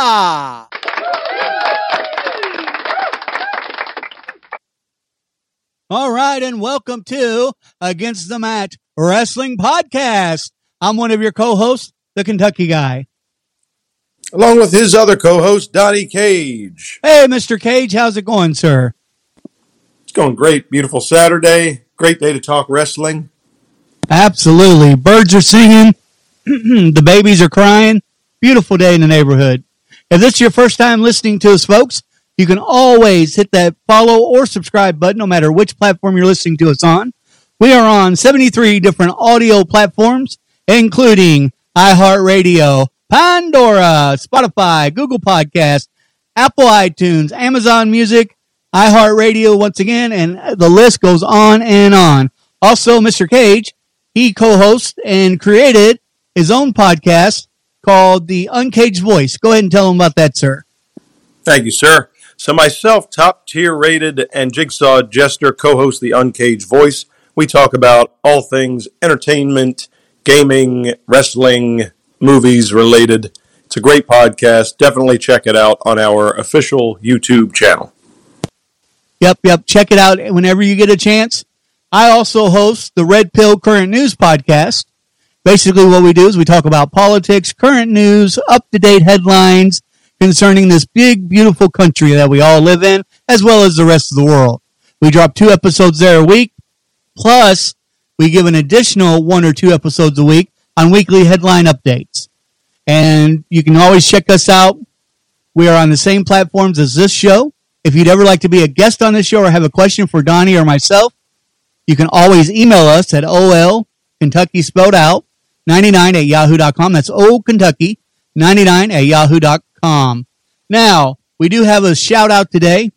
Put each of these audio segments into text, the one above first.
Aha! All right, and welcome to Against the Mat Wrestling Podcast. I'm one of your co-hosts, the Kentucky Guy. along with his other co-host Donnie Cage. Hey, Mr. Cage, how's it going, sir? It's going great. Beautiful Saturday. Great day to talk wrestling. Absolutely. Birds are singing. the babies are crying. Beautiful day in the neighborhood. If this is your first time listening to us, folks, you can always hit that follow or subscribe button, no matter which platform you're listening to us on. We are on 73 different audio platforms, including iHeartRadio, Pandora, Spotify, Google Podcast, Apple iTunes, Amazon Music, iHeartRadio once again, and the list goes on and on. Also, Mr. Cage, he co-hosts and created his own podcast called The Uncaged Voice. Go ahead and tell them about that, sir. Thank you, sir. So myself, top tier rated and Jigsaw Jester co-host the Uncaged Voice. We talk about all things entertainment, gaming, wrestling, movies related. It's a great podcast. Definitely check it out on our official YouTube channel. Yep, yep. Check it out whenever you get a chance. I also host the Red Pill Current News podcast. Basically, what we do is we talk about politics, current news, up to date headlines concerning this big, beautiful country that we all live in, as well as the rest of the world. We drop two episodes there a week. Plus, we give an additional one or two episodes a week on weekly headline updates. And you can always check us out. We are on the same platforms as this show. If you'd ever like to be a guest on this show or have a question for Donnie or myself, you can always email us at OL Kentucky spelled out 99 at yahoo.com. That's old Kentucky 99 at yahoo.com. Now, we do have a shout out today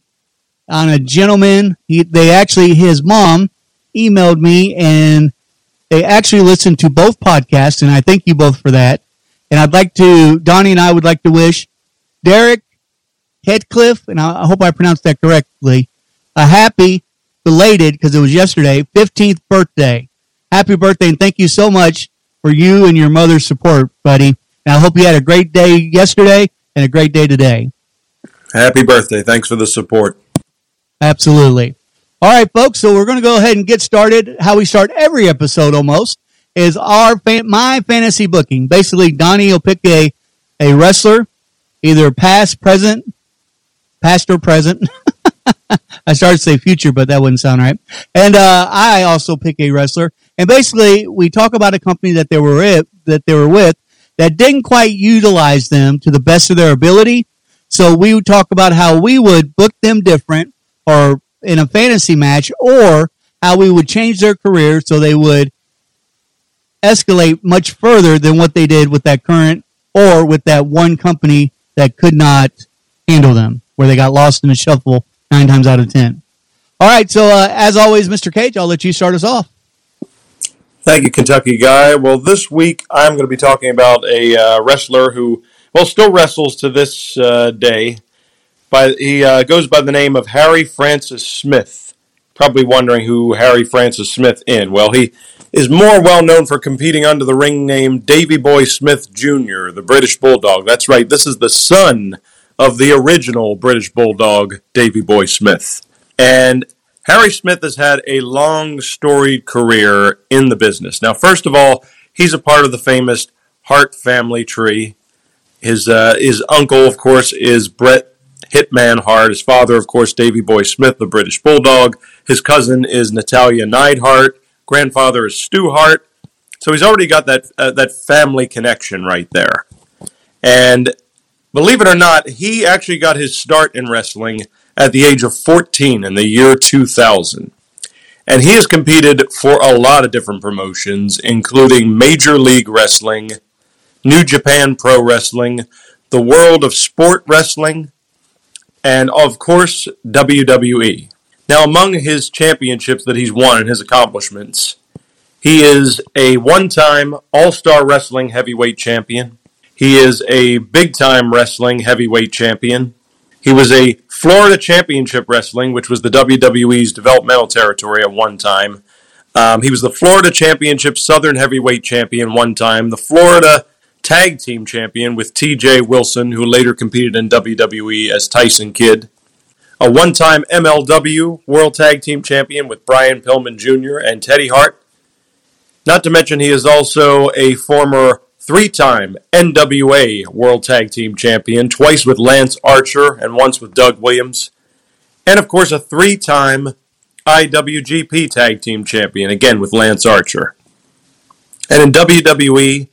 on a gentleman. He, they actually, his mom emailed me and they actually listened to both podcasts and I thank you both for that. And I'd like to, Donnie and I would like to wish Derek Headcliffe, and I hope I pronounced that correctly, a happy, belated, because it was yesterday, 15th birthday. Happy birthday, and thank you so much for you and your mother's support, buddy. And I hope you had a great day yesterday and a great day today. Happy birthday. Thanks for the support. Absolutely. All right, folks. So we're going to go ahead and get started. How we start every episode almost is our fan, my fantasy booking. Basically, Donnie will pick a, a wrestler, either past, present, past or present. I started to say future, but that wouldn't sound right. And uh, I also pick a wrestler, and basically we talk about a company that they were with, that they were with that didn't quite utilize them to the best of their ability. So we would talk about how we would book them different, or in a fantasy match, or how we would change their career so they would escalate much further than what they did with that current or with that one company that could not handle them, where they got lost in the shuffle nine times out of ten. All right, so uh, as always, Mr. Cage, I'll let you start us off. Thank you, Kentucky guy. Well, this week I'm going to be talking about a uh, wrestler who, well, still wrestles to this uh, day. By he uh, goes by the name of Harry Francis Smith. Probably wondering who Harry Francis Smith in. Well, he is more well known for competing under the ring name Davey Boy Smith Jr., the British Bulldog. That's right. This is the son of the original British Bulldog, Davey Boy Smith. And Harry Smith has had a long storied career in the business. Now, first of all, he's a part of the famous Hart family tree. His uh, his uncle, of course, is Bret Hitman Hart. His father, of course, Davey Boy Smith, the British Bulldog. His cousin is Natalya Neidhart. Grandfather is Stu Hart. So he's already got that uh, that family connection right there. And believe it or not, he actually got his start in wrestling at the age of 14 in the year 2000. And he has competed for a lot of different promotions, including Major League Wrestling, New Japan Pro Wrestling, the World of Sport Wrestling, and of course, WWE. Now, among his championships that he's won and his accomplishments, he is a one time All Star Wrestling Heavyweight Champion. He is a big time wrestling heavyweight champion. He was a Florida Championship Wrestling, which was the WWE's developmental territory at one time. Um, he was the Florida Championship Southern Heavyweight Champion one time, the Florida Tag Team Champion with TJ Wilson, who later competed in WWE as Tyson Kidd, a one time MLW World Tag Team Champion with Brian Pillman Jr. and Teddy Hart. Not to mention, he is also a former three time NWA World Tag Team Champion, twice with Lance Archer and once with Doug Williams, and of course a three time IWGP Tag Team Champion, again with Lance Archer. And in WWE,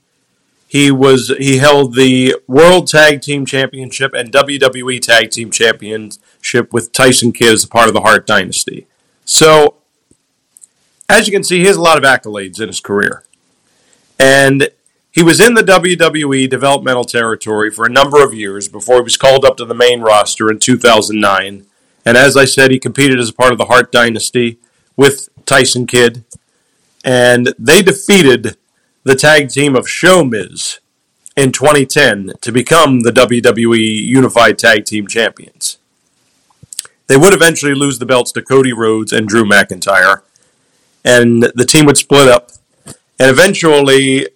he was he held the World Tag Team Championship and WWE Tag Team Championship with Tyson Kidd as part of the Hart Dynasty. So, as you can see, he has a lot of accolades in his career. And he was in the WWE developmental territory for a number of years before he was called up to the main roster in 2009. And as I said, he competed as a part of the Hart Dynasty with Tyson Kidd. And they defeated the tag team of ShoMiz in 2010 to become the WWE Unified Tag Team Champions. They would eventually lose the belts to Cody Rhodes and Drew McIntyre, and the team would split up. And eventually,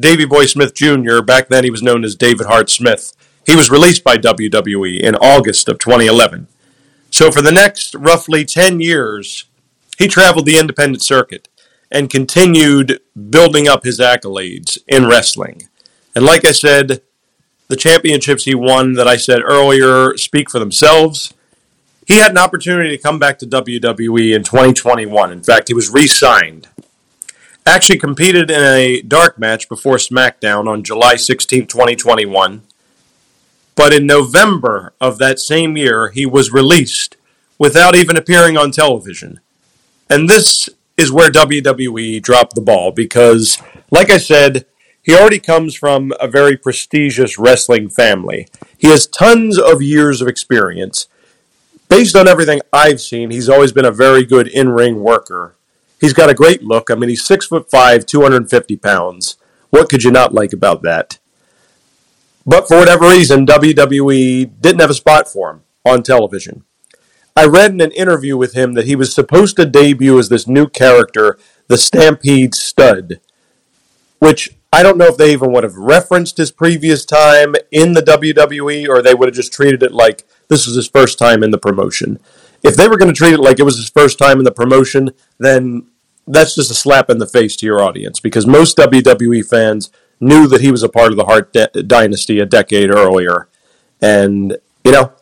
Davey Boy Smith Jr., back then he was known as David Hart Smith, he was released by WWE in August of 2011. So for the next roughly 10 years, he traveled the independent circuit and continued building up his accolades in wrestling. And like I said, the championships he won that I said earlier speak for themselves. He had an opportunity to come back to WWE in 2021. In fact, he was re signed actually competed in a dark match before SmackDown on July 16, 2021. But in November of that same year, he was released without even appearing on television. And this is where WWE dropped the ball because, like I said, he already comes from a very prestigious wrestling family. He has tons of years of experience. Based on everything I've seen, he's always been a very good in ring worker. He's got a great look. I mean, he's six foot five, 250 pounds. What could you not like about that? But for whatever reason, WWE didn't have a spot for him on television. I read in an interview with him that he was supposed to debut as this new character, the Stampede Stud, which I don't know if they even would have referenced his previous time in the WWE or they would have just treated it like this was his first time in the promotion. If they were going to treat it like it was his first time in the promotion, then that's just a slap in the face to your audience because most WWE fans knew that he was a part of the Hart de- dynasty a decade earlier. And, you know,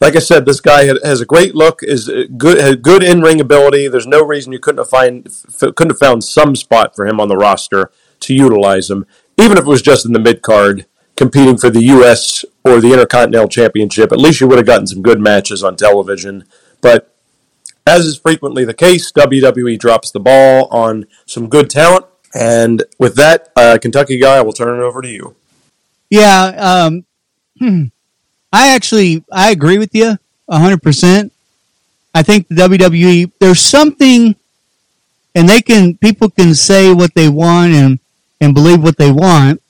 like I said, this guy has a great look, is uh, good, has good in ring ability. There's no reason you couldn't have find couldn't have found some spot for him on the roster to utilize him, even if it was just in the mid card, competing for the U.S. or the Intercontinental Championship. At least you would have gotten some good matches on television. But as is frequently the case, WWE drops the ball on some good talent. And with that, uh, Kentucky guy, I will turn it over to you. Yeah, um, hmm. I actually I agree with you hundred percent. I think the WWE there's something, and they can people can say what they want and and believe what they want.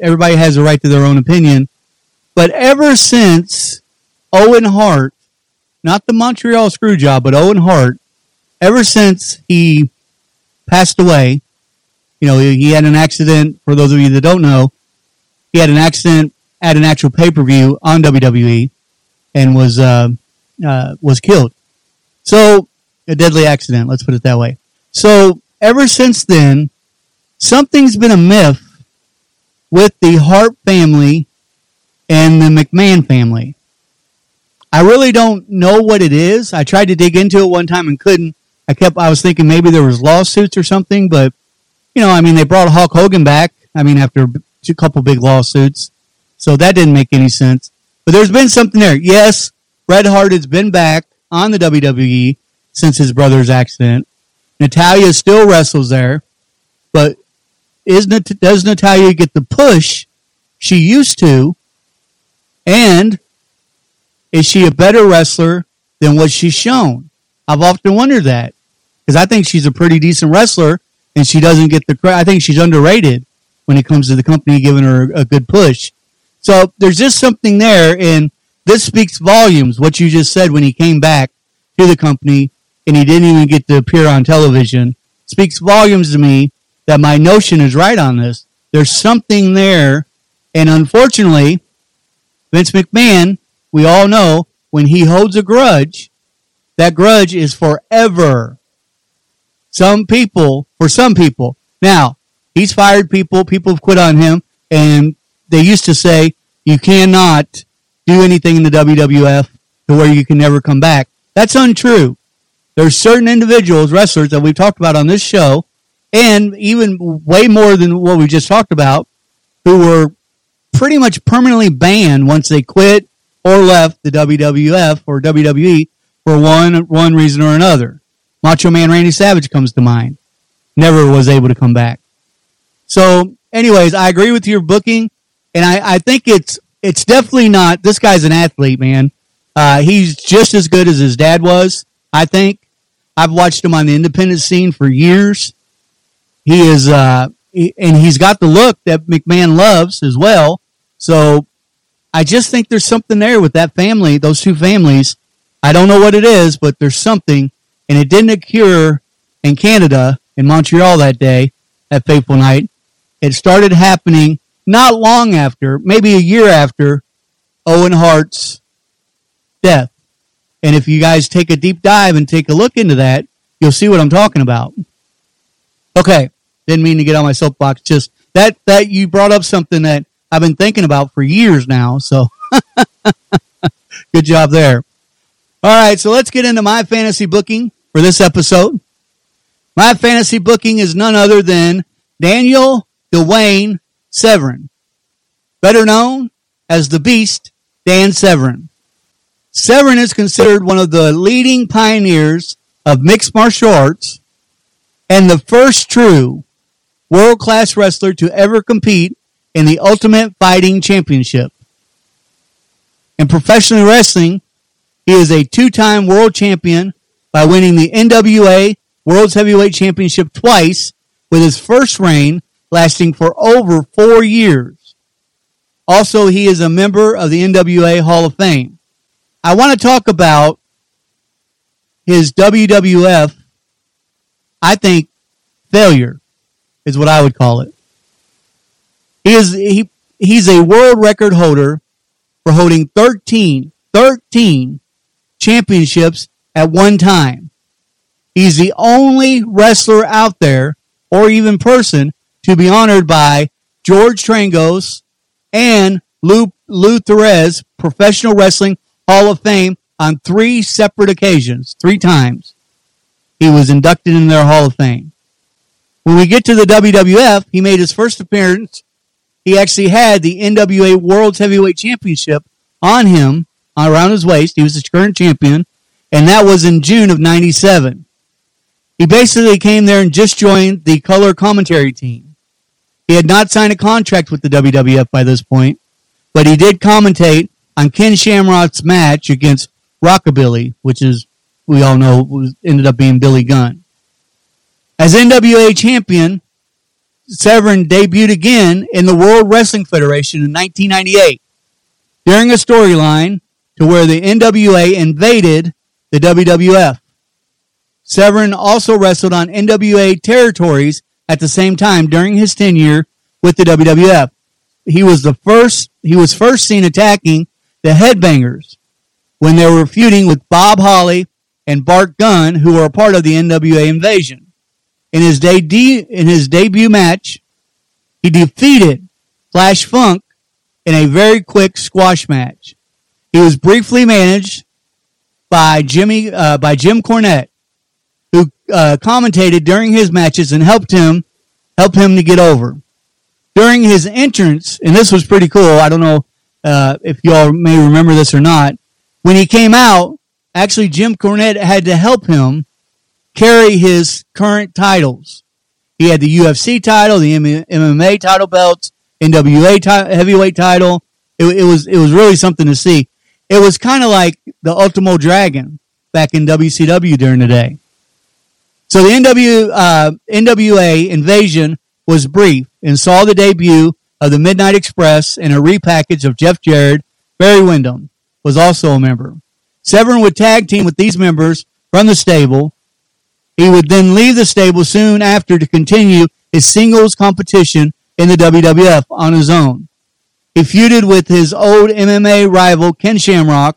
Everybody has a right to their own opinion, but ever since Owen Hart not the Montreal Screwjob, but Owen Hart, ever since he passed away, you know, he had an accident. For those of you that don't know, he had an accident at an actual pay per view on WWE and was uh, uh, was killed. So a deadly accident. Let's put it that way. So ever since then, something's been a myth with the Hart family and the McMahon family. I really don't know what it is. I tried to dig into it one time and couldn't. I kept, I was thinking maybe there was lawsuits or something, but you know, I mean, they brought Hulk Hogan back. I mean, after a couple big lawsuits. So that didn't make any sense. But there's been something there. Yes, Bret Hart has been back on the WWE since his brother's accident. Natalya still wrestles there, but is does Natalya get the push she used to? And is she a better wrestler than what she's shown? I've often wondered that because I think she's a pretty decent wrestler and she doesn't get the credit. I think she's underrated when it comes to the company giving her a good push. So there's just something there, and this speaks volumes. What you just said when he came back to the company and he didn't even get to appear on television speaks volumes to me that my notion is right on this. There's something there, and unfortunately, Vince McMahon, we all know, when he holds a grudge, that grudge is forever. Some people, for some people, now he's fired people, people have quit on him, and they used to say you cannot do anything in the WWF to where you can never come back. That's untrue. There's certain individuals, wrestlers that we've talked about on this show, and even way more than what we just talked about, who were pretty much permanently banned once they quit or left the WWF or WWE for one one reason or another. Macho Man Randy Savage comes to mind. Never was able to come back. So, anyways, I agree with your booking, and I, I think it's it's definitely not. This guy's an athlete, man. Uh, he's just as good as his dad was. I think. I've watched him on the independent scene for years. He is, uh, he, and he's got the look that McMahon loves as well. So I just think there's something there with that family, those two families. I don't know what it is, but there's something, and it didn't occur in Canada, in Montreal that day, that fateful night. It started happening not long after, maybe a year after Owen Hart's death. And if you guys take a deep dive and take a look into that, you'll see what I'm talking about. Okay. Didn't mean to get on my soapbox. Just that, that you brought up something that I've been thinking about for years now. So good job there. All right. So let's get into my fantasy booking for this episode. My fantasy booking is none other than Daniel Dwayne Severn, better known as the Beast Dan Severn. Severn is considered one of the leading pioneers of mixed martial arts and the first true world class wrestler to ever compete in the Ultimate Fighting Championship. In professional wrestling, he is a two time world champion by winning the NWA World's Heavyweight Championship twice with his first reign lasting for over four years. Also, he is a member of the NWA Hall of Fame. I want to talk about his WWF, I think, failure is what I would call it. He is he he's a world record holder for holding 13, 13 championships at one time. He's the only wrestler out there or even person to be honored by George Tragos and Lou, Lou Thesz Professional Wrestling Hall of Fame on three separate occasions, three times. He was inducted in their Hall of Fame. When we get to the WWF, he made his first appearance. He actually had the NWA World Heavyweight Championship on him around his waist. He was the current champion, and that was in June of 97. He basically came there and just joined the color commentary team. He had not signed a contract with the WWF by this point, but he did commentate on Ken Shamrock's match against Rockabilly, which is we all know ended up being Billy Gunn. As NWA champion, Severn debuted again in the World Wrestling Federation in 1998 during a storyline to where the NWA invaded the WWF. Severn also wrestled on NWA territories at the same time during his tenure with the WWF. He was the first, he was first seen attacking the Headbangers when they were feuding with Bob Holly and Bart Gunn, who were a part of the NWA invasion. In his, de- in his debut match, he defeated Flash Funk in a very quick squash match. He was briefly managed by Jimmy uh, by Jim Cornette, who uh, commentated during his matches and helped him help him to get over. During his entrance, and this was pretty cool. I don't know uh, if y'all may remember this or not. When he came out, actually Jim Cornette had to help him carry his current titles. He had the UFC title, the MMA title belts, NWA heavyweight title. It, it, was it was really something to see. It was kind of like the Ultimo Dragon back in WCW during the day. So the NW, uh, NWA invasion was brief and saw the debut of the Midnight Express and a repackage of Jeff Jarrett. Barry Windham was also a member. Severn would tag team with these members from the stable. He would then leave the stable soon after to continue his singles competition in the WWF on his own. He feuded with his old MMA rival Ken Shamrock,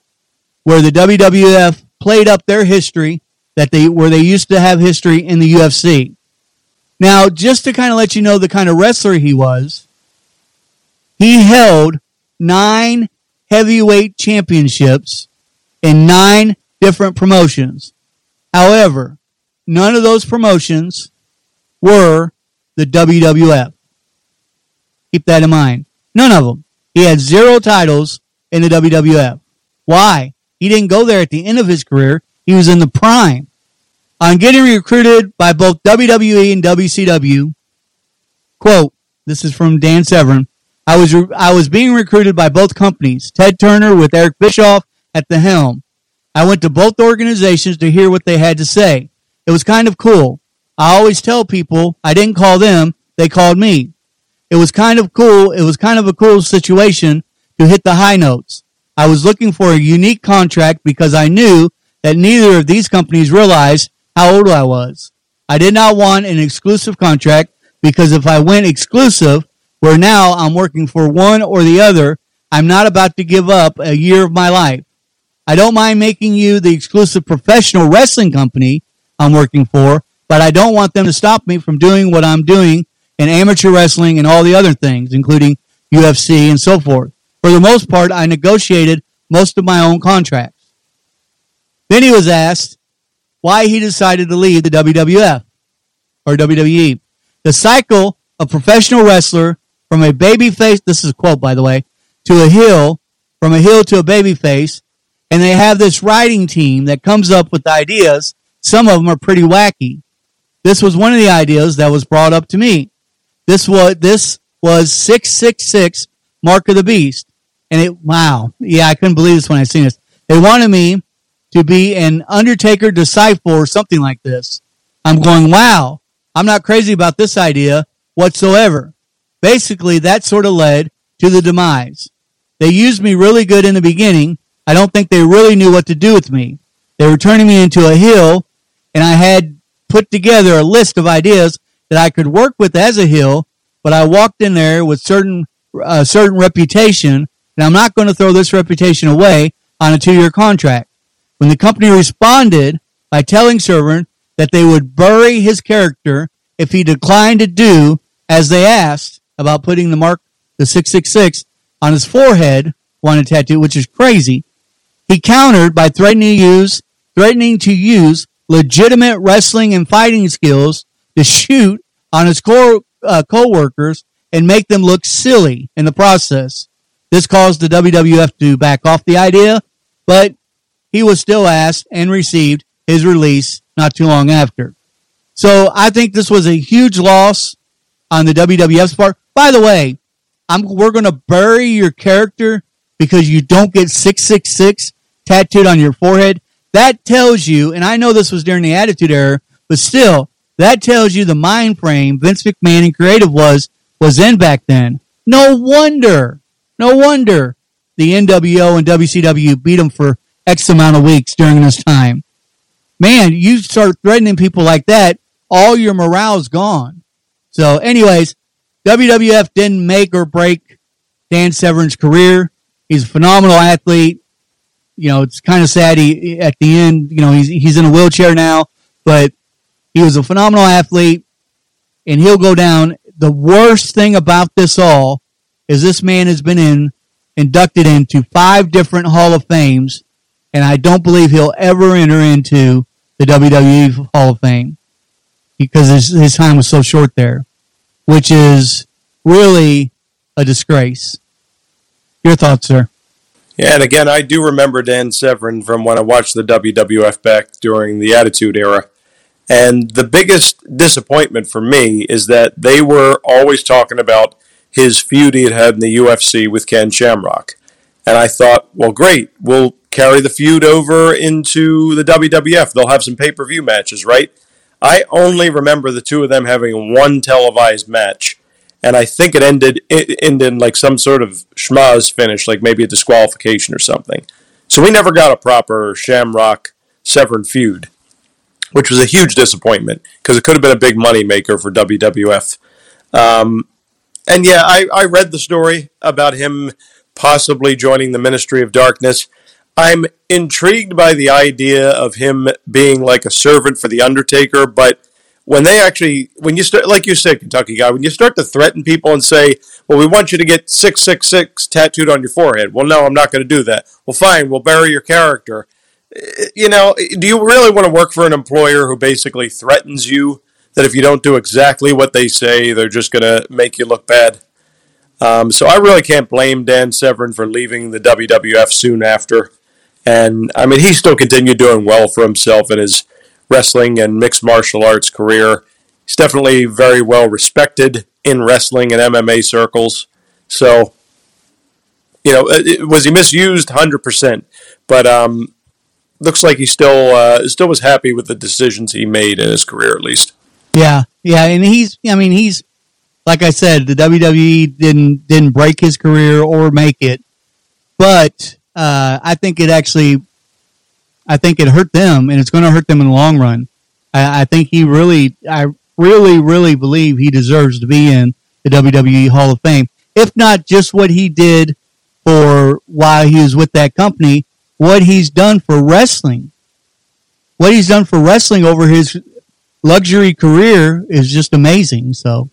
where the WWF played up their history that they where they used to have history in the UFC. Now, just to kind of let you know the kind of wrestler he was, he held nine heavyweight championships in nine different promotions. However, none of those promotions were the WWF. Keep that in mind. None of them. He had zero titles in the WWF. Why? He didn't go there at the end of his career. He was in the prime. On getting recruited by both WWE and WCW, quote, this is from Dan Severn, I was, re- I was being recruited by both companies, Ted Turner with Eric Bischoff at the helm. I went to both organizations to hear what they had to say. It was kind of cool. I always tell people I didn't call them, they called me. It was kind of cool. It was kind of a cool situation to hit the high notes. I was looking for a unique contract because I knew that neither of these companies realized how old I was. I did not want an exclusive contract because if I went exclusive, where now I'm working for one or the other, I'm not about to give up a year of my life. I don't mind making you the exclusive professional wrestling company I'm working for, but I don't want them to stop me from doing what I'm doing in amateur wrestling and all the other things, including UFC and so forth. For the most part, I negotiated most of my own contracts. Then he was asked why he decided to leave the WWF or WWE. The cycle of professional wrestler from a baby face, this is a quote by the way, to a heel, from a heel to a baby face, and they have this writing team that comes up with ideas. Some of them are pretty wacky. This was one of the ideas that was brought up to me. This was this was six six six Mark of the Beast, and it wow, yeah, I couldn't believe this when I seen this. They wanted me to be an Undertaker disciple or something like this. I'm going, wow, I'm not crazy about this idea whatsoever. Basically, that sort of led to the demise. They used me really good in the beginning. I don't think they really knew what to do with me. They were turning me into a heel, and I had put together a list of ideas that I could work with as a heel, but I walked in there with certain uh, certain reputation, and I'm not going to throw this reputation away on a two year contract. When the company responded by telling Severn that they would bury his character if he declined to do as they asked about putting the mark, the 666, on his forehead, wanted tattoo, which is crazy. He countered by threatening to use, threatening to use legitimate wrestling and fighting skills to shoot on his co- uh, co-workers and make them look silly in the process. This caused the WWF to back off the idea, but he was still asked and received his release not too long after. So I think this was a huge loss on the WWF's part. By the way, I'm, we're going to bury your character because you don't get 666 tattooed on your forehead. That tells you, and I know this was during the Attitude Era, but still, that tells you the mind frame Vince McMahon and creative was, was in back then. No wonder, no wonder the NWO and WCW beat them for X amount of weeks during this time. Man, you start threatening people like that, all your morale's gone. So, anyways, WWF didn't make or break Dan Severn's career. He's a phenomenal athlete. You know, it's kind of sad he, at the end, you know, he's, he's in a wheelchair now, but he was a phenomenal athlete and he'll go down. The worst thing about this all is this man has been in inducted into five different Hall of Fames, and I don't believe he'll ever enter into the WWE Hall of Fame because his, his time was so short there, which is really a disgrace. Your thoughts, sir? Yeah, and again, I do remember Dan Severn from when I watched the WWF back during the Attitude Era. And the biggest disappointment for me is that they were always talking about his feud he had had in the UFC with Ken Shamrock. And I thought, well, great, we'll carry the feud over into the WWF. They'll have some pay per view matches, right? I only remember the two of them having one televised match, and I think it ended it ended in like some sort of schmozz finish, like maybe a disqualification or something. So we never got a proper Shamrock Severn feud, which was a huge disappointment because it could have been a big money maker for WWF. Um, and yeah, I, I read the story about him possibly joining the Ministry of Darkness. I'm intrigued by the idea of him being like a servant for the Undertaker, but when they actually, when you start, like you said, Kentucky guy, when you start to threaten people and say, well, we want you to get 666 tattooed on your forehead. Well, no, I'm not going to do that. Well, fine, we'll bury your character. Eh, you know, do you really want to work for an employer who basically threatens you that if you don't do exactly what they say, they're just going to make you look bad? Um, so I really can't blame Dan Severn for leaving the WWF soon after. And I mean, he still continued doing well for himself and his wrestling and mixed martial arts career. He's definitely very well respected in wrestling and MMA circles. So, you know, it, was he misused? Hundred percent. But um, looks like he still uh, still was happy with the decisions he made in his career, at least. Yeah, yeah, and he's. I mean, he's like I said, the WWE didn't didn't break his career or make it, but uh, I think it actually, I think it hurt them, and it's going to hurt them in the long run. I, I, think he really, I really, really believe he deserves to be in the WWE Hall of Fame, if not just what he did for while he was with that company, what he's done for wrestling. What he's done for wrestling over his luxury career is just amazing. So.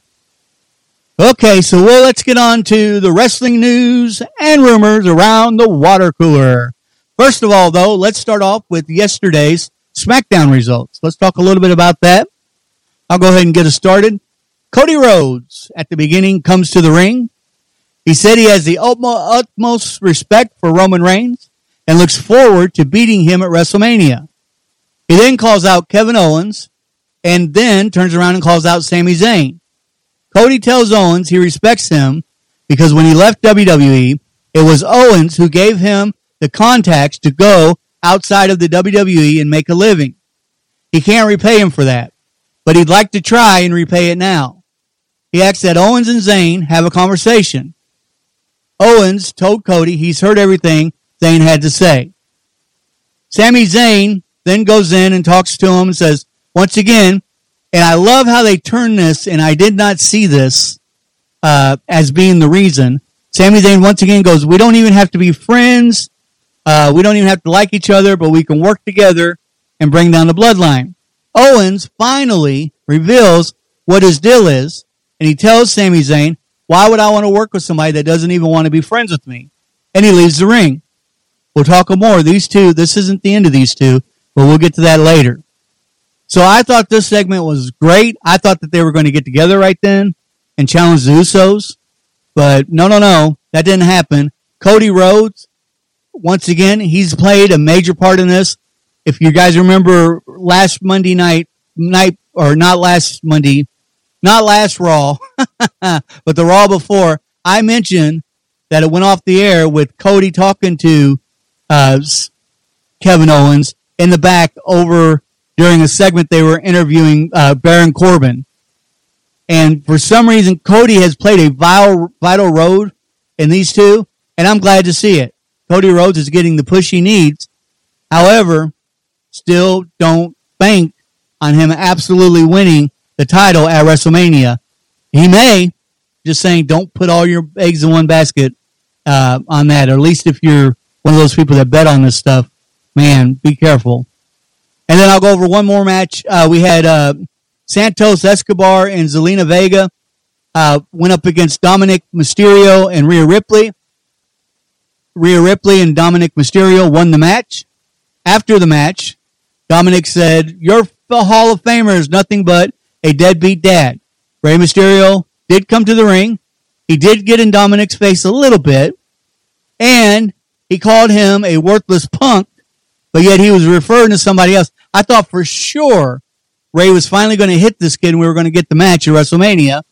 Okay, so well, let's get on to the wrestling news and rumors around the water cooler. First of all, though, let's start off with yesterday's SmackDown results. Let's talk a little bit about that. I'll go ahead and get us started. Cody Rhodes at the beginning comes to the ring. He said he has the utmost respect for Roman Reigns and looks forward to beating him at WrestleMania. He then calls out Kevin Owens and then turns around and calls out Sami Zayn. Cody tells Owens he respects him because when he left WWE, it was Owens who gave him the contacts to go outside of the WWE and make a living. He can't repay him for that, but he'd like to try and repay it now. He asks that Owens and Zayn have a conversation. Owens told Cody he's heard everything Zayn had to say. Sami Zayn then goes in and talks to him and says, once again, and I love how they turn this, and I did not see this uh, as being the reason. Sami Zayn once again goes, We don't even have to be friends. Uh, we don't even have to like each other, but we can work together and bring down the bloodline. Owens finally reveals what his deal is, and he tells Sami Zayn, Why would I want to work with somebody that doesn't even want to be friends with me? And he leaves the ring. We'll talk more. These two, this isn't the end of these two, but we'll get to that later. So I thought this segment was great. I thought that they were going to get together right then and challenge the Usos. But no, no, no. That didn't happen. Cody Rhodes, once again, he's played a major part in this. If you guys remember last Monday night, night, or not last Monday, not last Raw, but the Raw before, I mentioned that it went off the air with Cody talking to uh, Kevin Owens in the back over during a segment they were interviewing uh, Baron Corbin. And for some reason, Cody has played a vital, vital role in these two, and I'm glad to see it. Cody Rhodes is getting the push he needs. However, still don't bank on him absolutely winning the title at WrestleMania. He may, just saying, don't put all your eggs in one basket uh, on that. Or at least if you're one of those people that bet on this stuff, man, be careful. And then I'll go over one more match. Uh, we had uh, Santos Escobar and Zelina Vega uh, went up against Dominik Mysterio and Rhea Ripley. Rhea Ripley and Dominik Mysterio won the match. After the match, Dominik said, Your Hall of Famer is nothing but a deadbeat dad. Rey Mysterio did come to the ring. He did get in Dominik's face a little bit. And he called him a worthless punk, but yet he was referring to somebody else. I thought for sure Rey was finally going to hit this kid and we were going to get the match at WrestleMania.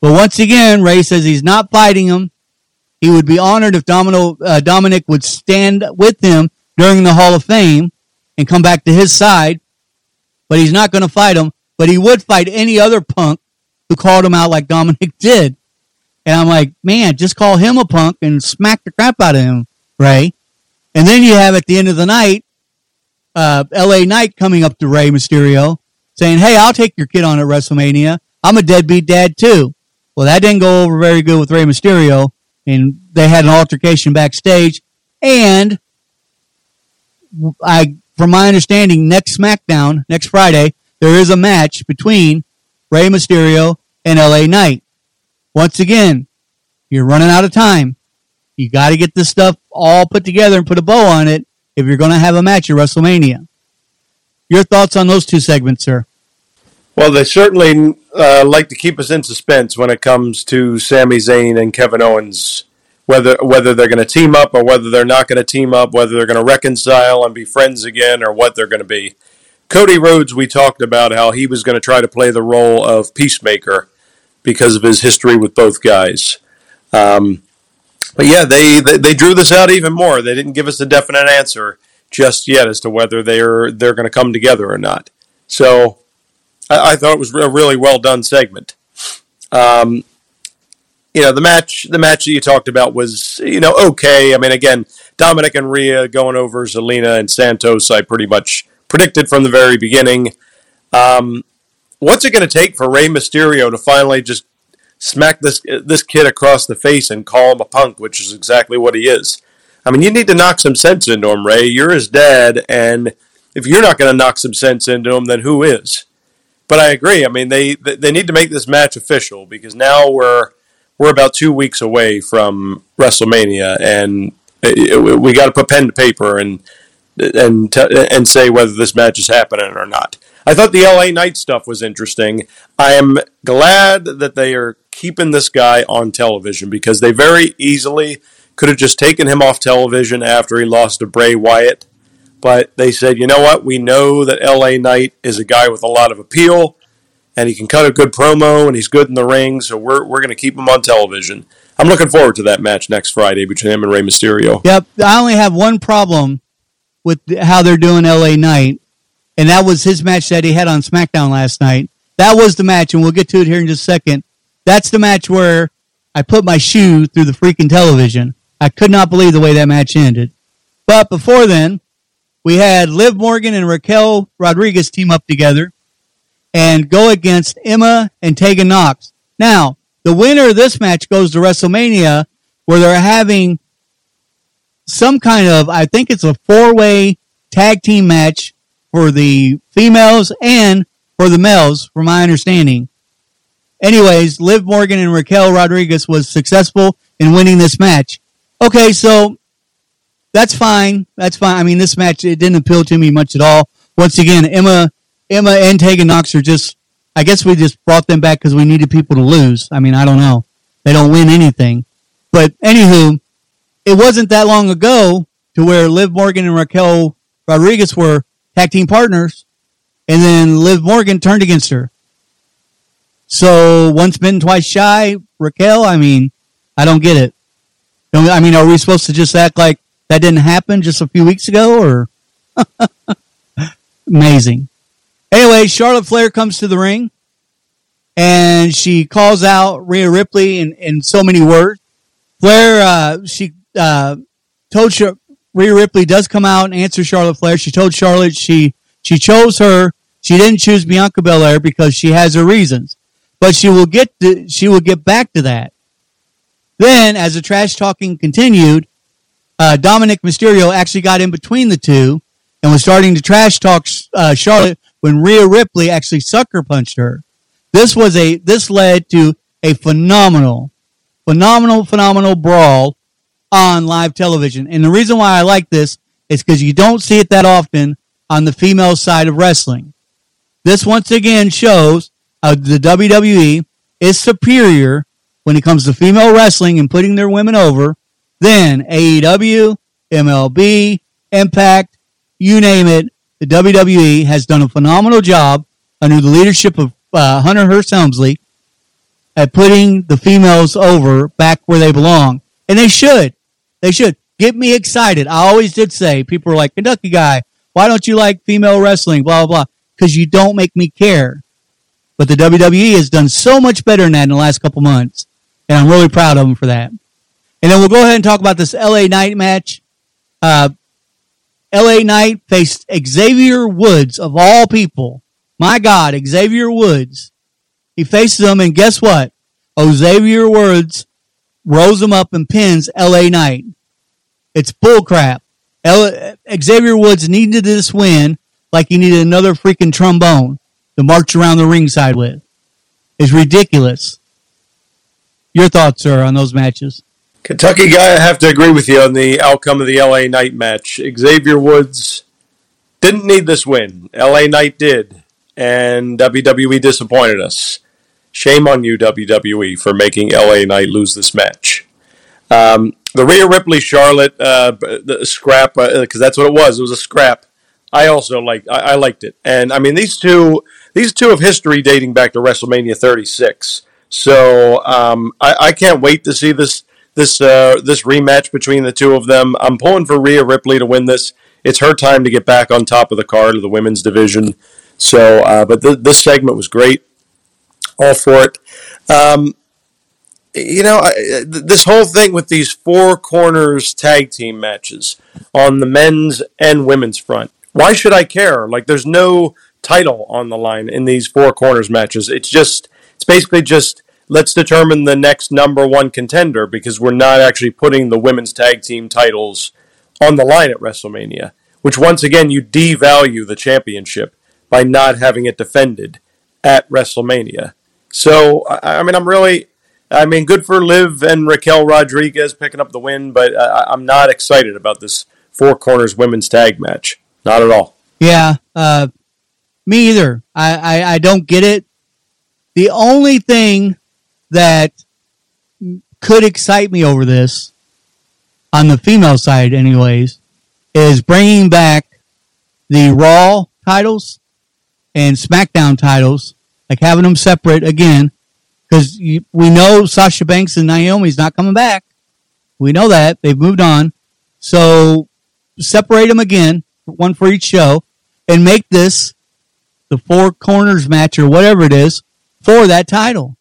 But once again, Rey says he's not fighting him. He would be honored if Domino, uh, Dominik would stand with him during the Hall of Fame and come back to his side. But he's not going to fight him. But he would fight any other punk who called him out like Dominik did. And I'm like, man, just call him a punk and smack the crap out of him, Rey. And then you have at the end of the night, uh, LA Knight coming up to Rey Mysterio saying, Hey, I'll take your kid on at WrestleMania. I'm a deadbeat dad too. Well, that didn't go over very good with Rey Mysterio and they had an altercation backstage. And I, from my understanding, next SmackDown, next Friday, there is a match between Rey Mysterio and LA Knight. Once again, you're running out of time. You got to get this stuff all put together and put a bow on it if you're going to have a match at WrestleMania. Your thoughts on those two segments, sir? Well, they certainly uh, like to keep us in suspense when it comes to Sami Zayn and Kevin Owens, whether whether they're going to team up or whether they're not going to team up, whether they're going to reconcile and be friends again, or what they're going to be. Cody Rhodes, we talked about how he was going to try to play the role of peacemaker because of his history with both guys. Um, but yeah, they, they, they drew this out even more. They didn't give us a definite answer just yet as to whether they're they're going to come together or not. So I, I, thought it was a really well done segment. Um, you know, the match the match that you talked about was you know okay. I mean, again, Dominik and Rhea going over Zelina and Santos. I pretty much predicted from the very beginning. Um, what's it going to take for Rey Mysterio to finally just smack this this kid across the face and call him a punk, which is exactly what he is. I mean, you need to knock some sense into him, Rey. You're his dad, and if you're not going to knock some sense into him, then who is? But I agree. I mean, they they need to make this match official because now we're we're about two weeks away from WrestleMania, and we got to put pen to paper and and and say whether this match is happening or not. I thought the LA Knight stuff was interesting. I am glad that they are keeping this guy on television because they very easily could have just taken him off television after he lost to Bray Wyatt. But they said, you know what? We know that LA Knight is a guy with a lot of appeal and he can cut a good promo and he's good in the ring, so we're, we're going to keep him on television. I'm looking forward to that match next Friday between him and Rey Mysterio. Yep. I only have one problem with how they're doing LA Knight, and that was his match that he had on SmackDown last night. That was the match, and we'll get to it here in just a second. That's the match where I put my shoe through the freaking television. I could not believe the way that match ended. But before then, we had Liv Morgan and Raquel Rodriguez team up together and go against Emma and Tegan Knox. Now, the winner of this match goes to WrestleMania where they're having some kind of, I think it's a four way tag team match for the females and for the males, from my understanding. Anyways, Liv Morgan and Raquel Rodriguez was successful in winning this match. Okay, so that's fine. That's fine. I mean, this match it didn't appeal to me much at all. Once again, Emma, Emma and Tegan Knox are just. I guess we just brought them back because we needed people to lose. I mean, I don't know. They don't win anything. But anywho, it wasn't that long ago to where Liv Morgan and Raquel Rodriguez were tag team partners, and then Liv Morgan turned against her. So once bitten, twice shy, Raquel. I mean, I don't get it. I mean, are we supposed to just act like that didn't happen just a few weeks ago, or amazing? Anyway, Charlotte Flair comes to the ring, and she calls out Rhea Ripley in, in so many words. Flair, uh, she uh, told Char- Rhea Ripley does come out and answer Charlotte Flair. She told Charlotte she she chose her. She didn't choose Bianca Belair because she has her reasons, but she will get to, she will get back to that. Then, as the trash talking continued, uh, Dominik Mysterio actually got in between the two and was starting to trash talk uh, Charlotte when Rhea Ripley actually sucker punched her. This was a this led to a phenomenal, phenomenal, phenomenal brawl on live television. And the reason why I like this is because you don't see it that often on the female side of wrestling. This once again shows how the WWE is superior when it comes to female wrestling and putting their women over than AEW, MLB, Impact, you name it. The WWE has done a phenomenal job under the leadership of uh, Hunter Hearst Helmsley at putting the females over back where they belong. And they should. They should. Get me excited. I always did say, people are like, Kentucky guy, why don't you like female wrestling? Blah, blah, blah. Because you don't make me care. But the WWE has done so much better than that in the last couple months. And I'm really proud of them for that. And then we'll go ahead and talk about this LA Knight match. Uh, LA Knight faced Xavier Woods of all people. My God, Xavier Woods. He faces him, and guess what? Oh, Xavier Woods rolls him up and pins LA Knight. It's bullcrap. L- Xavier Woods needed this win like he needed another freaking trombone to march around the ringside with. It's ridiculous. Your thoughts, sir, on those matches? Kentucky guy, I have to agree with you on the outcome of the LA Knight match. Xavier Woods didn't need this win. LA Knight did, and WWE disappointed us. Shame on you, WWE, for making LA Knight lose this match. Um, the Rhea Ripley Charlotte uh, scrap, because uh, that's what it was. It was a scrap. I also liked. I, I liked it, and I mean these two. These two have history dating back to WrestleMania 36. So um, I, I, can't wait to see this this uh, this rematch between the two of them. I'm pulling for Rhea Ripley to win this. It's her time to get back on top of the card of the women's division. So, uh, but th- this segment was great. All for it. Um, you know, I, this whole thing with these four corners tag team matches on the men's and women's front. Why should I care? Like, there's no title on the line in these four corners matches. It's just, it's basically just let's determine the next number one contender because we're not actually putting the women's tag team titles on the line at WrestleMania, which once again you devalue the championship by not having it defended at WrestleMania. So, I mean, I'm really, I mean, good for Liv and Raquel Rodriguez picking up the win, but I'm not excited about this Four Corners women's tag match. Not at all. Yeah, uh, me either. I, I, I don't get it. The only thing that could excite me over this, on the female side, anyways, is bringing back the Raw titles and SmackDown titles, like having them separate again, because we know Sasha Banks and Naomi's not coming back. We know that they've moved on, so separate them again, one for each show, and make this the four corners match or whatever it is for that title.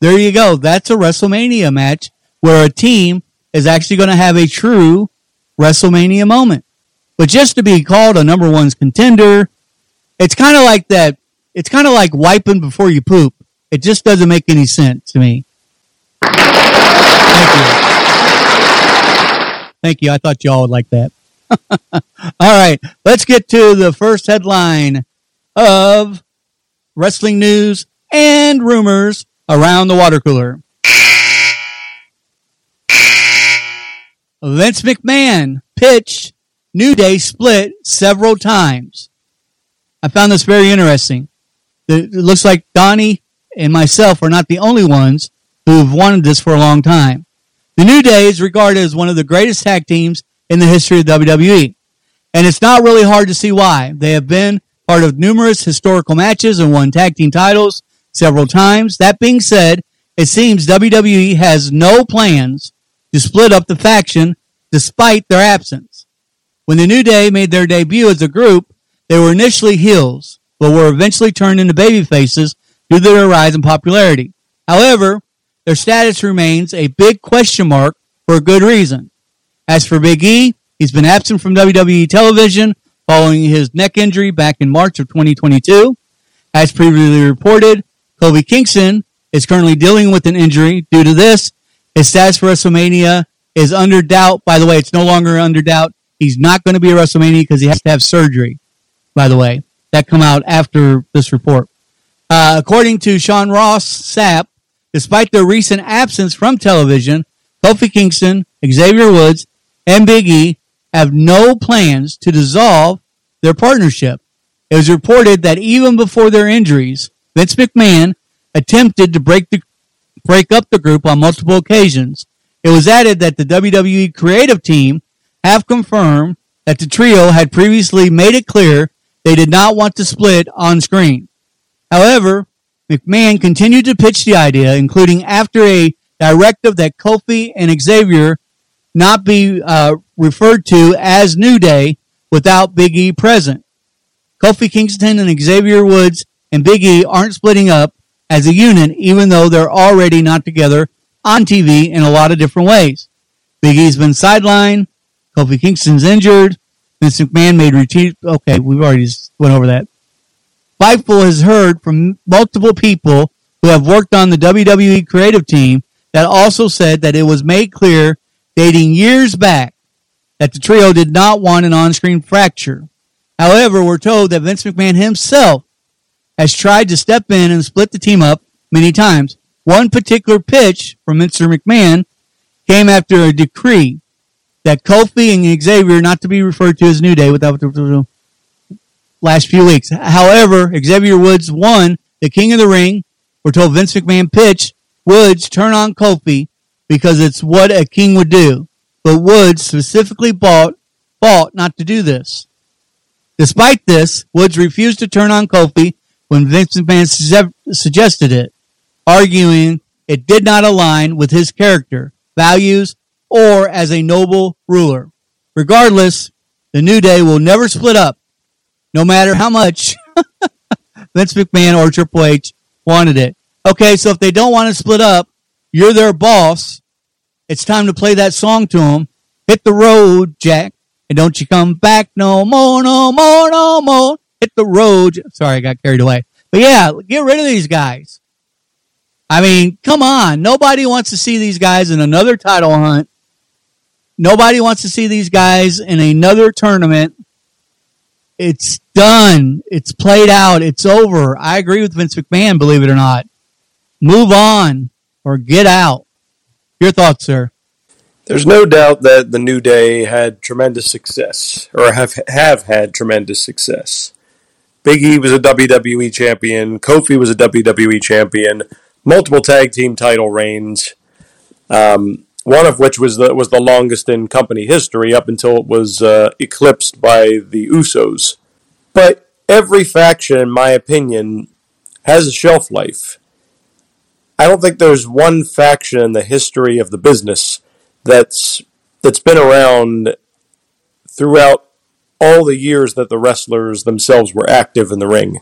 There you go. That's a WrestleMania match where a team is actually going to have a true WrestleMania moment. But just to be called a number one's contender, it's kind of like that. It's kind of like wiping before you poop. It just doesn't make any sense to me. Thank you. Thank you. I thought y'all would like that. All right. Let's get to the first headline of wrestling news and rumors around the water cooler. Vince McMahon pitched New Day split several times. I found this very interesting. It looks like Donnie and myself are not the only ones who've wanted this for a long time. The New Day is regarded as one of the greatest tag teams in the history of WWE. And it's not really hard to see why. They have been part of numerous historical matches and won tag team titles several times. That being said, it seems WWE has no plans to split up the faction despite their absence. When the New Day made their debut as a group, they were initially heels, but were eventually turned into baby faces due to their rise in popularity. However, their status remains a big question mark for a good reason. As for Big E, he's been absent from WWE television following his neck injury back in March of 2022. As previously reported, Kofi Kingston is currently dealing with an injury due to this. His status for WrestleMania is under doubt. By the way, it's no longer under doubt. He's not going to be at WrestleMania because he has to have surgery. By the way, that come out after this report. Uh, according to Sean Ross Sapp, despite their recent absence from television, Kofi Kingston, Xavier Woods, and Big E have no plans to dissolve their partnership. It was reported that even before their injuries, Vince McMahon attempted to break the break up the group on multiple occasions. It was added that the WWE creative team have confirmed that the trio had previously made it clear they did not want to split on screen. However, McMahon continued to pitch the idea, including after a directive that Kofi and Xavier not be uh, referred to as New Day without Big E present. Kofi Kingston and Xavier Woods and Big E aren't splitting up as a unit, even though they're already not together on TV in a lot of different ways. Big E's been sidelined. Kofi Kingston's injured. Vince McMahon made routine. Okay, we've already went over that. Fightful has heard from multiple people who have worked on the WWE creative team that also said that it was made clear dating years back that the trio did not want an on-screen fracture. However, we're told that Vince McMahon himself has tried to step in and split the team up many times. One particular pitch from Mr. McMahon came after a decree that Kofi and Xavier not to be referred to as New Day without the last few weeks. However, Xavier Woods won the King of the Ring. We're told Vince McMahon pitched Woods turn on Kofi because it's what a king would do. But Woods specifically bought, fought not to do this. Despite this, Woods refused to turn on Kofi when Vince McMahon su- suggested it, arguing it did not align with his character, values, or as a noble ruler. Regardless, the New Day will never split up, no matter how much Vince McMahon or Triple H wanted it. Okay, so if they don't want to split up, you're their boss. It's time to play that song to them. Hit the road, Jack, and don't you come back no more, no more, no more. Hit the road. Sorry, I got carried away. But yeah, get rid of these guys. I mean, come on. Nobody wants to see these guys in another title hunt. Nobody wants to see these guys in another tournament. It's done. It's played out. It's over. I agree with Vince McMahon, believe it or not. Move on or get out. Your thoughts, sir? There's no doubt that the New Day had tremendous success, or have have had tremendous success. Big E was a WWE champion. Kofi was a WWE champion. Multiple tag team title reigns. Um, one of which was the was the longest in company history up until it was uh, eclipsed by the Usos. But every faction, in my opinion, has a shelf life. I don't think there's one faction in the history of the business that's that's been around throughout all the years that the wrestlers themselves were active in the ring.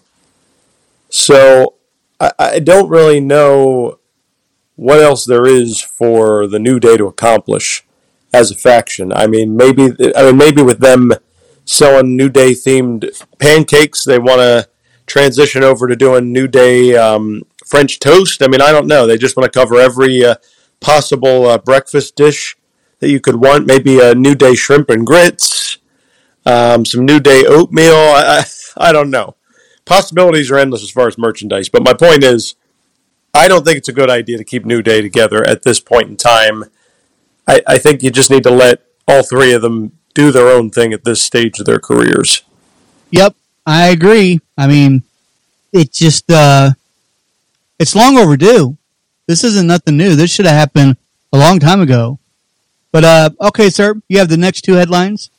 So I, I don't really know what else there is for the New Day to accomplish as a faction. I mean, maybe I mean maybe with them selling New Day themed pancakes, they want to transition over to doing New Day um, French toast. I mean, I don't know. They just want to cover every uh, possible uh, breakfast dish that you could want. Maybe a New Day shrimp and grits, um, some New Day oatmeal. I, I, I don't know. Possibilities are endless as far as merchandise. But my point is, I don't think it's a good idea to keep New Day together at this point in time. I, I think you just need to let all three of them do their own thing at this stage of their careers. Yep, I agree. I mean, it just uh, it's long overdue. This isn't nothing new. This should have happened a long time ago. But uh, okay, sir, you have the next two headlines.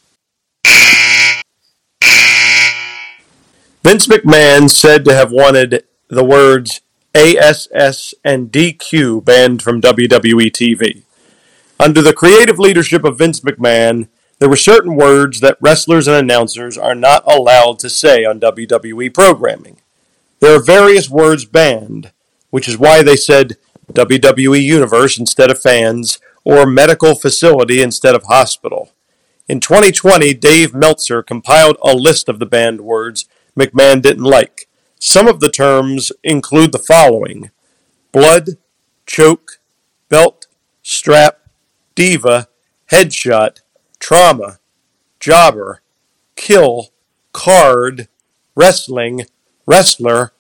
Vince McMahon said to have wanted the words ASS and DQ banned from WWE TV. Under the creative leadership of Vince McMahon, there were certain words that wrestlers and announcers are not allowed to say on WWE programming. There are various words banned, which is why they said WWE Universe instead of fans or medical facility instead of hospital. In 2020, Dave Meltzer compiled a list of the banned words McMahon didn't like. Some of the terms include the following blood, choke, belt, strap, diva, headshot, trauma, jobber, kill, card, wrestling, wrestler.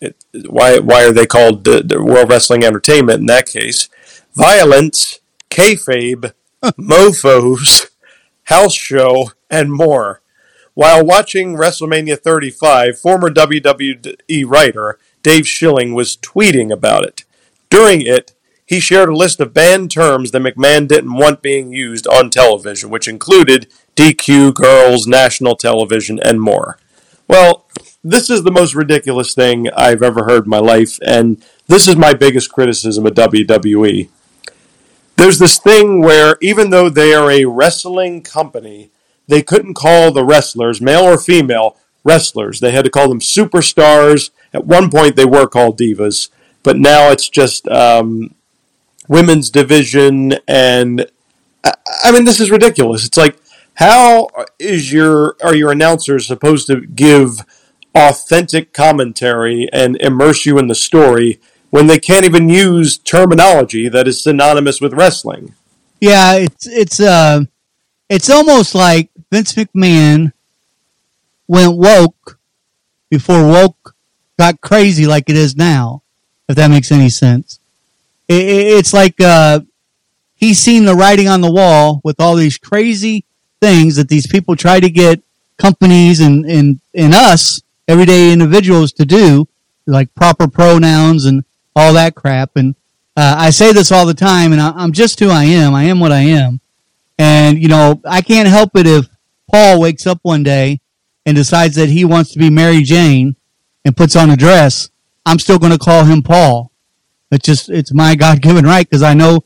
It, why, why are they called the, the World Wrestling Entertainment in that case? Violence, kayfabe, mofos, house show, and more. While watching WrestleMania 35, former WWE writer Dave Schilling was tweeting about it. During it, he shared a list of banned terms that McMahon didn't want being used on television, which included DQ, girls, national television, and more. Well, this is the most ridiculous thing I've ever heard in my life, and this is my biggest criticism of WWE. There's this thing where even though they are a wrestling company, they couldn't call the wrestlers, male or female, wrestlers. They had to call them superstars. At one point, they were called divas, but now it's just um, women's division. And I, I mean, this is ridiculous. It's like, how is your are your announcers supposed to give authentic commentary and immerse you in the story when they can't even use terminology that is synonymous with wrestling? Yeah, it's it's uh, it's almost like Vince McMahon went woke before woke got crazy like it is now, if that makes any sense. It, it's like uh, he's seen the writing on the wall with all these crazy things that these people try to get companies and, and, and us, everyday individuals, to do, like proper pronouns and all that crap. And uh, I say this all the time, and I, I'm just who I am. I am what I am. And, you know, I can't help it if Paul wakes up one day and decides that he wants to be Mary Jane and puts on a dress. I'm still going to call him Paul. It's just, it's my God given right because I know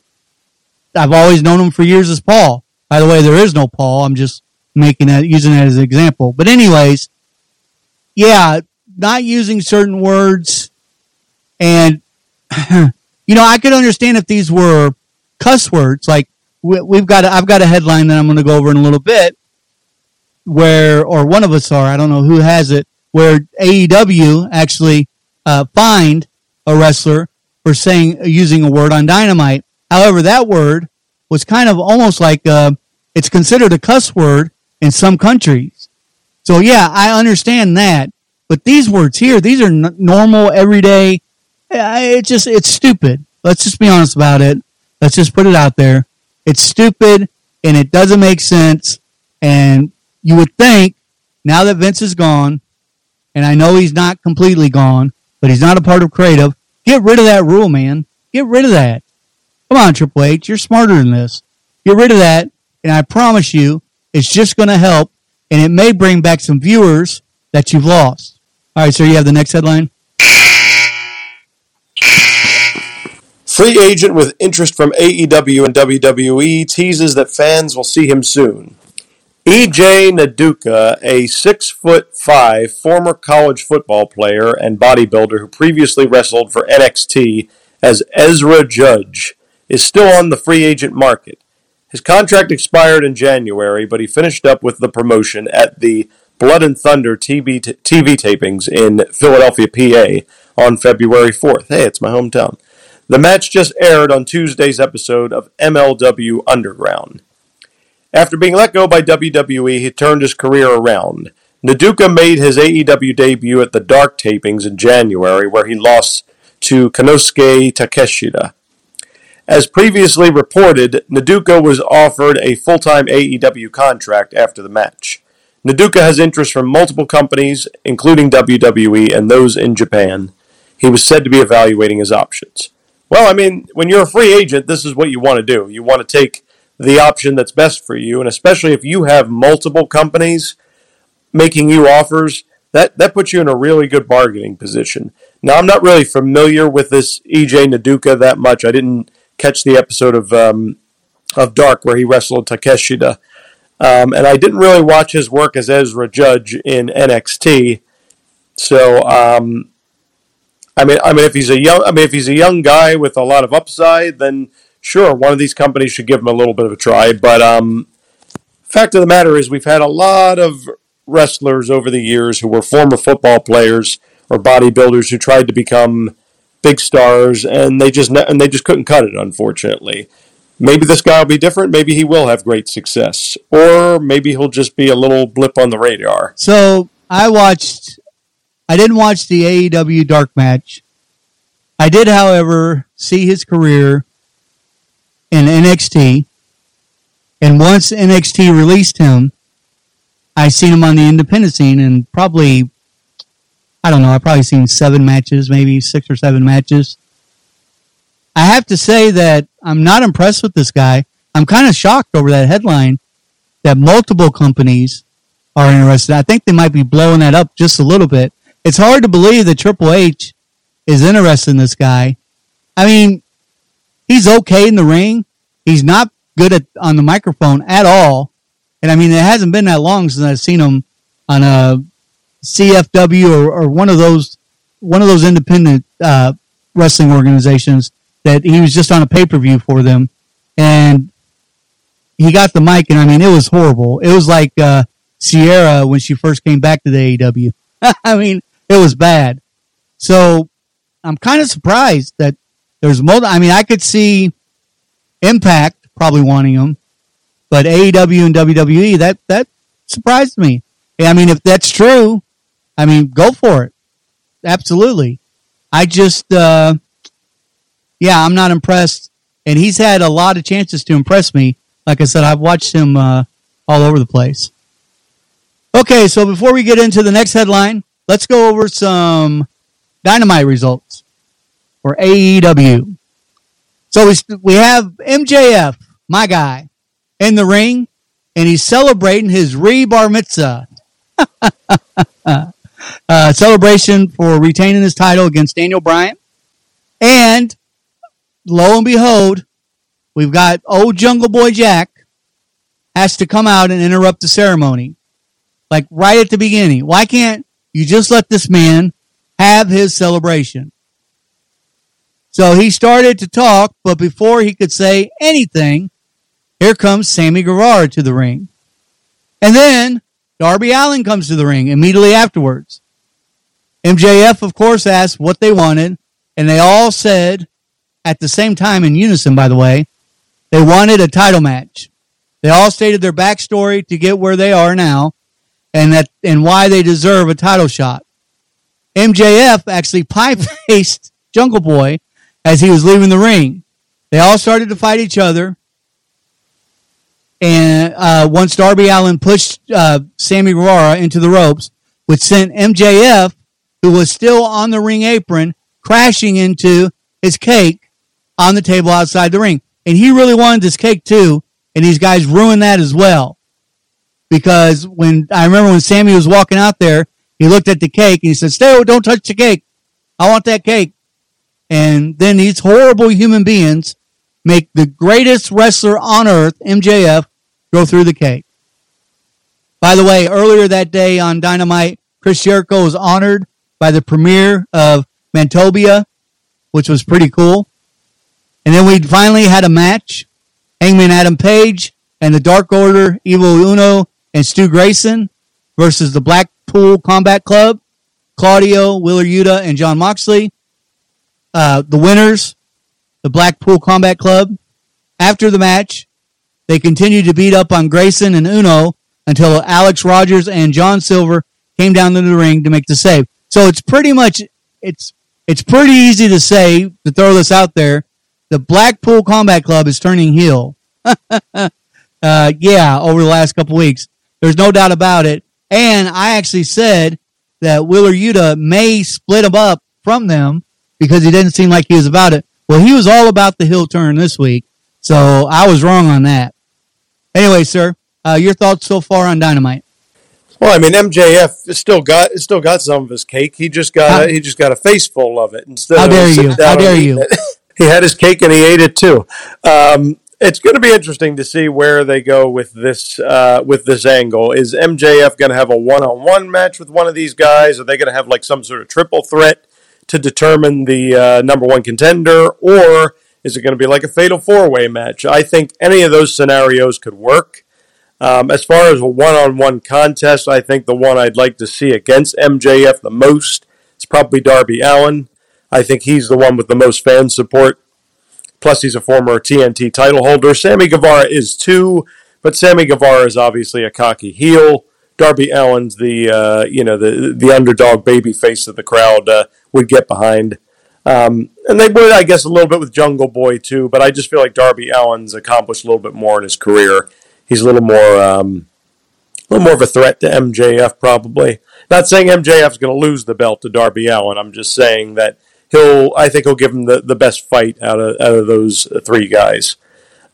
I've always known him for years as Paul. By the way, there is no Paul. I'm just making that, using that as an example. But anyways, yeah, not using certain words and, you know, I could understand if these were cuss words, like we, have got, a, I've got a headline that I'm going to go over in a little bit where, or one of us are, I don't know who has it, where AEW actually, uh, fined a wrestler for saying, using a word on dynamite. However, that word was kind of almost like, uh, it's considered a cuss word in some countries. So yeah, I understand that. But these words here, these are n- normal, everyday. It's just, it's stupid. Let's just be honest about it. Let's just put it out there. It's stupid and it doesn't make sense. And you would think now that Vince is gone, and I know he's not completely gone, but he's not a part of creative, get rid of that rule, man. Get rid of that. Come on, Triple H. You're smarter than this. Get rid of that. And I promise you, it's just going to help. And it may bring back some viewers that you've lost. All right, sir, you have the next headline. Free agent with interest from AEW and WWE teases that fans will see him soon. EJ Nduka, a six foot five former college football player and bodybuilder who previously wrestled for NXT as Ezra Judge, is still on the free agent market. His contract expired in January, but he finished up with the promotion at the Blood and Thunder TV, TV tapings in Philadelphia, PA on February 4th. Hey, it's my hometown. The match just aired on Tuesday's episode of MLW Underground. After being let go by WWE, he turned his career around. Nduka made his AEW debut at the Dark tapings in January, where he lost to Konosuke Takeshita. As previously reported, Nduka was offered a full-time AEW contract after the match. Nduka has interest from multiple companies, including WWE and those in Japan. He was said to be evaluating his options. Well, I mean, when you're a free agent, this is what you want to do. You want to take the option that's best for you. And especially if you have multiple companies making you offers, that, that puts you in a really good bargaining position. Now, I'm not really familiar with this EJ Nduka that much. I didn't catch the episode of um, of Dark where he wrestled Takeshita. Um, and I didn't really watch his work as Ezra Judge in NXT. So, um, I mean, I mean, if he's a young, I mean, if he's a young guy with a lot of upside, then sure, one of these companies should give him a little bit of a try. But um, fact of the matter is, we've had a lot of wrestlers over the years who were former football players or bodybuilders who tried to become big stars, and they just and they just couldn't cut it. Unfortunately, maybe this guy will be different. Maybe he will have great success, or maybe he'll just be a little blip on the radar. So I watched. I didn't watch the AEW Dark match. I did, however, see his career in NXT, and once NXT released him, I seen him on the independent scene, and probably, I don't know, I probably seen seven matches, maybe six or seven matches. I have to say that I'm not impressed with this guy. I'm kind of shocked over that headline that multiple companies are interested. I think they might be blowing that up just a little bit. It's hard to believe that Triple H is interested in this guy. I mean, he's okay in the ring. He's not good at on the microphone at all. And I mean, it hasn't been that long since I've seen him on a CFW or, or one of those one of those independent uh, wrestling organizations that he was just on a pay per view for them, and he got the mic, and I mean, it was horrible. It was like uh, Saraya when she first came back to the AEW. I mean, it was bad. So I'm kind of surprised that there's more. I mean, I could see Impact probably wanting him, but AEW and WWE that that surprised me. I mean, if that's true, I mean, go for it. Absolutely. I just, uh, yeah, I'm not impressed. And he's had a lot of chances to impress me. Like I said, I've watched him uh, all over the place. Okay, so before we get into the next headline, let's go over some dynamite results for AEW. So we, we have MJF, my guy, in the ring, and he's celebrating his re bar mitzvah. uh, celebration for retaining his title against Daniel Bryan. And lo and behold, we've got old Jungle Boy Jack has to come out and interrupt the ceremony. Like right at the beginning. Why can't you just let this man have his celebration? So he started to talk, but before he could say anything, here comes Sammy Guevara to the ring. And then Darby Allin comes to the ring immediately afterwards. MJF, of course, asked what they wanted, and they all said at the same time in unison, by the way, they wanted a title match. They all stated their backstory to get where they are now and that and why they deserve a title shot. MJF actually pie faced Jungle Boy as he was leaving the ring. They all started to fight each other. And uh, once Darby Allin pushed uh, Sammy Guevara into the ropes, which sent MJF, who was still on the ring apron, crashing into his cake on the table outside the ring. And he really wanted this cake too, and these guys ruined that as well. Because when I remember when Sammy was walking out there, he looked at the cake and he said, Stay, don't touch the cake. I want that cake. And then these horrible human beings make the greatest wrestler on earth, MJF, go through the cake. By the way, earlier that day on Dynamite, Chris Jericho was honored by the premiere of Mantopia, which was pretty cool. And then we finally had a match. Hangman Adam Page and the Dark Order, Evil Uno and Stu Grayson versus the Blackpool Combat Club, Claudio, Wheeler Yuta, and Jon Moxley. Uh, the winners, the Blackpool Combat Club. After the match, they continued to beat up on Grayson and Uno until Alex Rogers and John Silver came down to the ring to make the save. So it's pretty much it's it's pretty easy to say to throw this out there. The Blackpool Combat Club is turning heel. uh, yeah, over the last couple weeks, there's no doubt about it. And I actually said that Wheeler Yuta may split him up from them because he didn't seem like he was about it. Well, he was all about the heel turn this week, so I was wrong on that. Anyway, sir, uh, your thoughts so far on Dynamite? Well, I mean, MJF still got still got some of his cake. He just got how, he just got a face full of it. Instead how dare you? How dare you? he had his cake and he ate it too. Um, it's going to be interesting to see where they go with this uh, with this angle. Is MJF going to have a one on one match with one of these guys? Are they going to have like some sort of triple threat to determine the uh, number one contender, or is it going to be like a fatal four way match? I think any of those scenarios could work. Um, as far as a one on one contest, I think the one I'd like to see against MJF the most is probably Darby Allin. I think he's the one with the most fan support. Plus, he's a former TNT title holder. Sammy Guevara is too, but Sammy Guevara is obviously a cocky heel. Darby Allin's the uh, you know the the underdog baby face of the crowd uh, would get behind. Um, and they would, I guess, a little bit with Jungle Boy too. But I just feel like Darby Allin's accomplished a little bit more in his career. He's a little more, um, a little more of a threat to MJF, probably. Not saying MJF is going to lose the belt to Darby Allin. I'm just saying that he'll. I think he'll give him the, the best fight out of out of those three guys.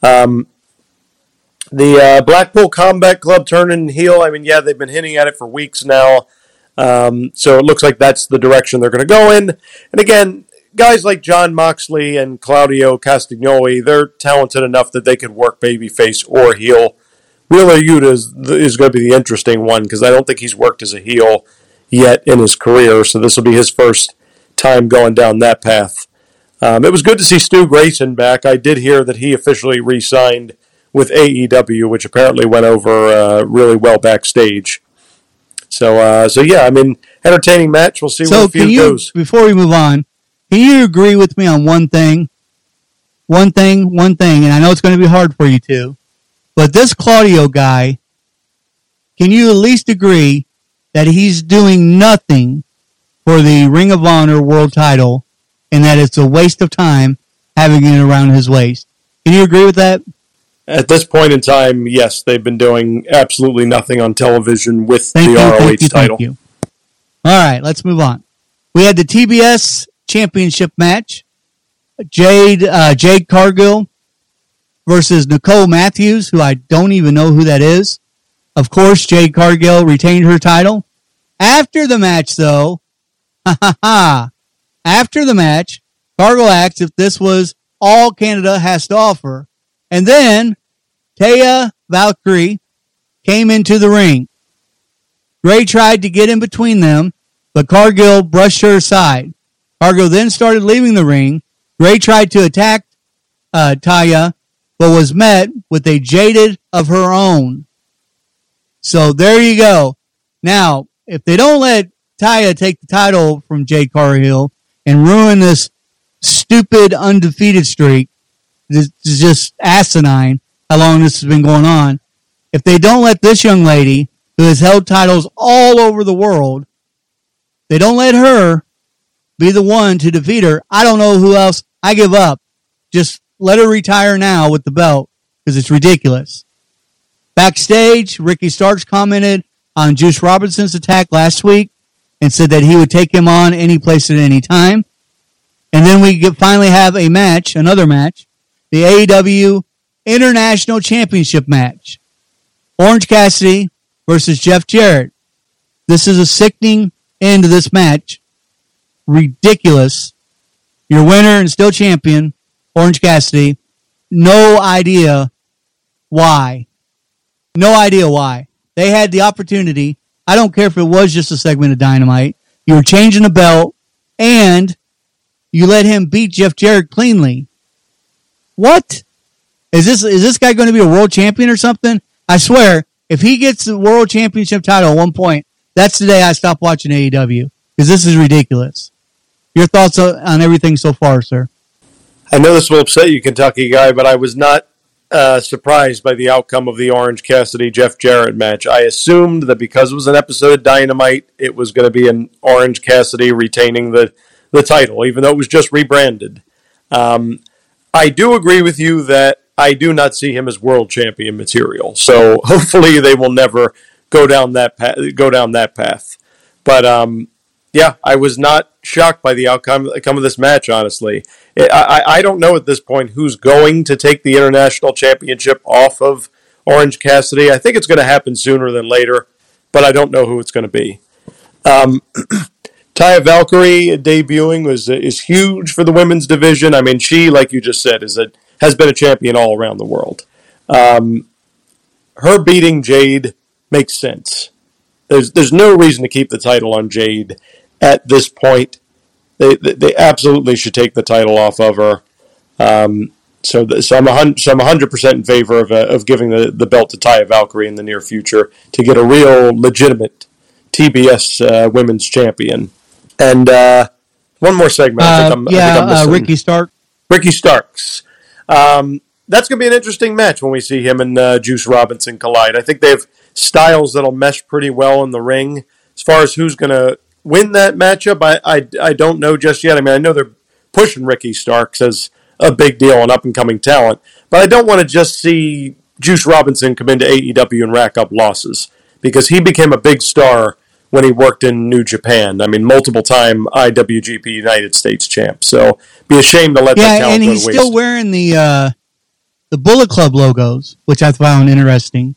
Um, the uh, Blackpool Combat Club turning heel. I mean, yeah, they've been hinting at it for weeks now. Um, so it looks like that's the direction they're going to go in. And again, guys like Jon Moxley and Claudio Castagnoli, they're talented enough that they could work babyface or heel. Wheeler Yuta is, is going to be the interesting one because I don't think he's worked as a heel yet in his career. So this will be his first time going down that path. Um, it was good to see Stu Grayson back. I did hear that he officially re signed with AEW, which apparently went over uh, really well backstage. So, uh, so yeah, I mean, entertaining match. We'll see so where the feud you, goes. Before we move on, can you agree with me on one thing? One thing, one thing, and I know it's going to be hard for you to, but this Claudio guy, can you at least agree that he's doing nothing for the Ring of Honor World Title, and that it's a waste of time having it around his waist? Can you agree with that? At this point in time, yes, they've been doing absolutely nothing on television with thank the you, ROH thank you, title. Thank you. All right, let's move on. We had the TBS Championship match. Jade uh, Jade Cargill versus Nicole Matthews, who I don't even know who that is. Of course, Jade Cargill retained her title. After the match, though, ha ha ha. After the match, Cargill asked if this was all Canada has to offer. And then Taya Valkyrie came into the ring. Gray tried to get in between them, but Cargill brushed her aside. Cargill then started leaving the ring. Gray tried to attack uh, Taya, but was met with a jaded of her own. So there you go. Now, if they don't let Taya take the title from Jade Cargill and ruin this stupid undefeated streak, this is just asinine how long this has been going on. If they don't let this young lady, who has held titles all over the world, they don't let her be the one to defeat her. I don't know who else. I give up. Just let her retire now with the belt because it's ridiculous. Backstage, Ricky Starks commented on Juice Robinson's attack last week and said that he would take him on any place at any time. And then we get, finally have a match, another match, the AEW International Championship match. Orange Cassidy versus Jeff Jarrett. This is a sickening end to this match. Ridiculous. Your winner and still champion, Orange Cassidy. No idea why. No idea why. They had the opportunity. I don't care if it was just a segment of dynamite. You were changing the belt and you let him beat Jeff Jarrett cleanly. What? Is this is this guy going to be a world champion or something? I swear, if he gets the world championship title at one point, that's the day I stop watching AEW because this is ridiculous. Your thoughts on everything so far, sir? I know this will upset you, Kentucky guy, but I was not uh, surprised by the outcome of the Orange Cassidy Jeff Jarrett match. I assumed that because it was an episode of Dynamite, it was going to be an Orange Cassidy retaining the the title, even though it was just rebranded. Um, I do agree with you that I do not see him as world champion material. So hopefully they will never go down that path, go down that path. But um, yeah, I was not shocked by the outcome, of this match. Honestly, I, I don't know at this point who's going to take the international championship off of Orange Cassidy. I think it's going to happen sooner than later, but I don't know who it's going to be. Um, Taya Valkyrie debuting was is huge for the women's division. I mean, she, like you just said, is a has been a champion all around the world. Um, her beating Jade makes sense. There's there's no reason to keep the title on Jade at this point. They they absolutely should take the title off of her. Um, so, the, so I'm a so I'm hundred percent in favor of uh, of giving the, the belt to Taya Valkyrie in the near future to get a real legitimate TBS uh, women's champion. And uh, one more segment. I think uh, I'm, yeah, I think uh, Ricky Stark. Ricky Starks. Um, that's going to be an interesting match when we see him and uh, Juice Robinson collide. I think they have styles that'll mesh pretty well in the ring. As far as who's going to win that matchup, I, I, I don't know just yet. I mean, I know they're pushing Ricky Starks as a big deal and up and coming talent. But I don't want to just see Juice Robinson come into AEW and rack up losses because he became a big star when he worked in New Japan. I mean, multiple time IWGP United States champ. So be ashamed to let yeah, that talent and he's still waste. wearing the uh, the Bullet Club logos, which I found interesting.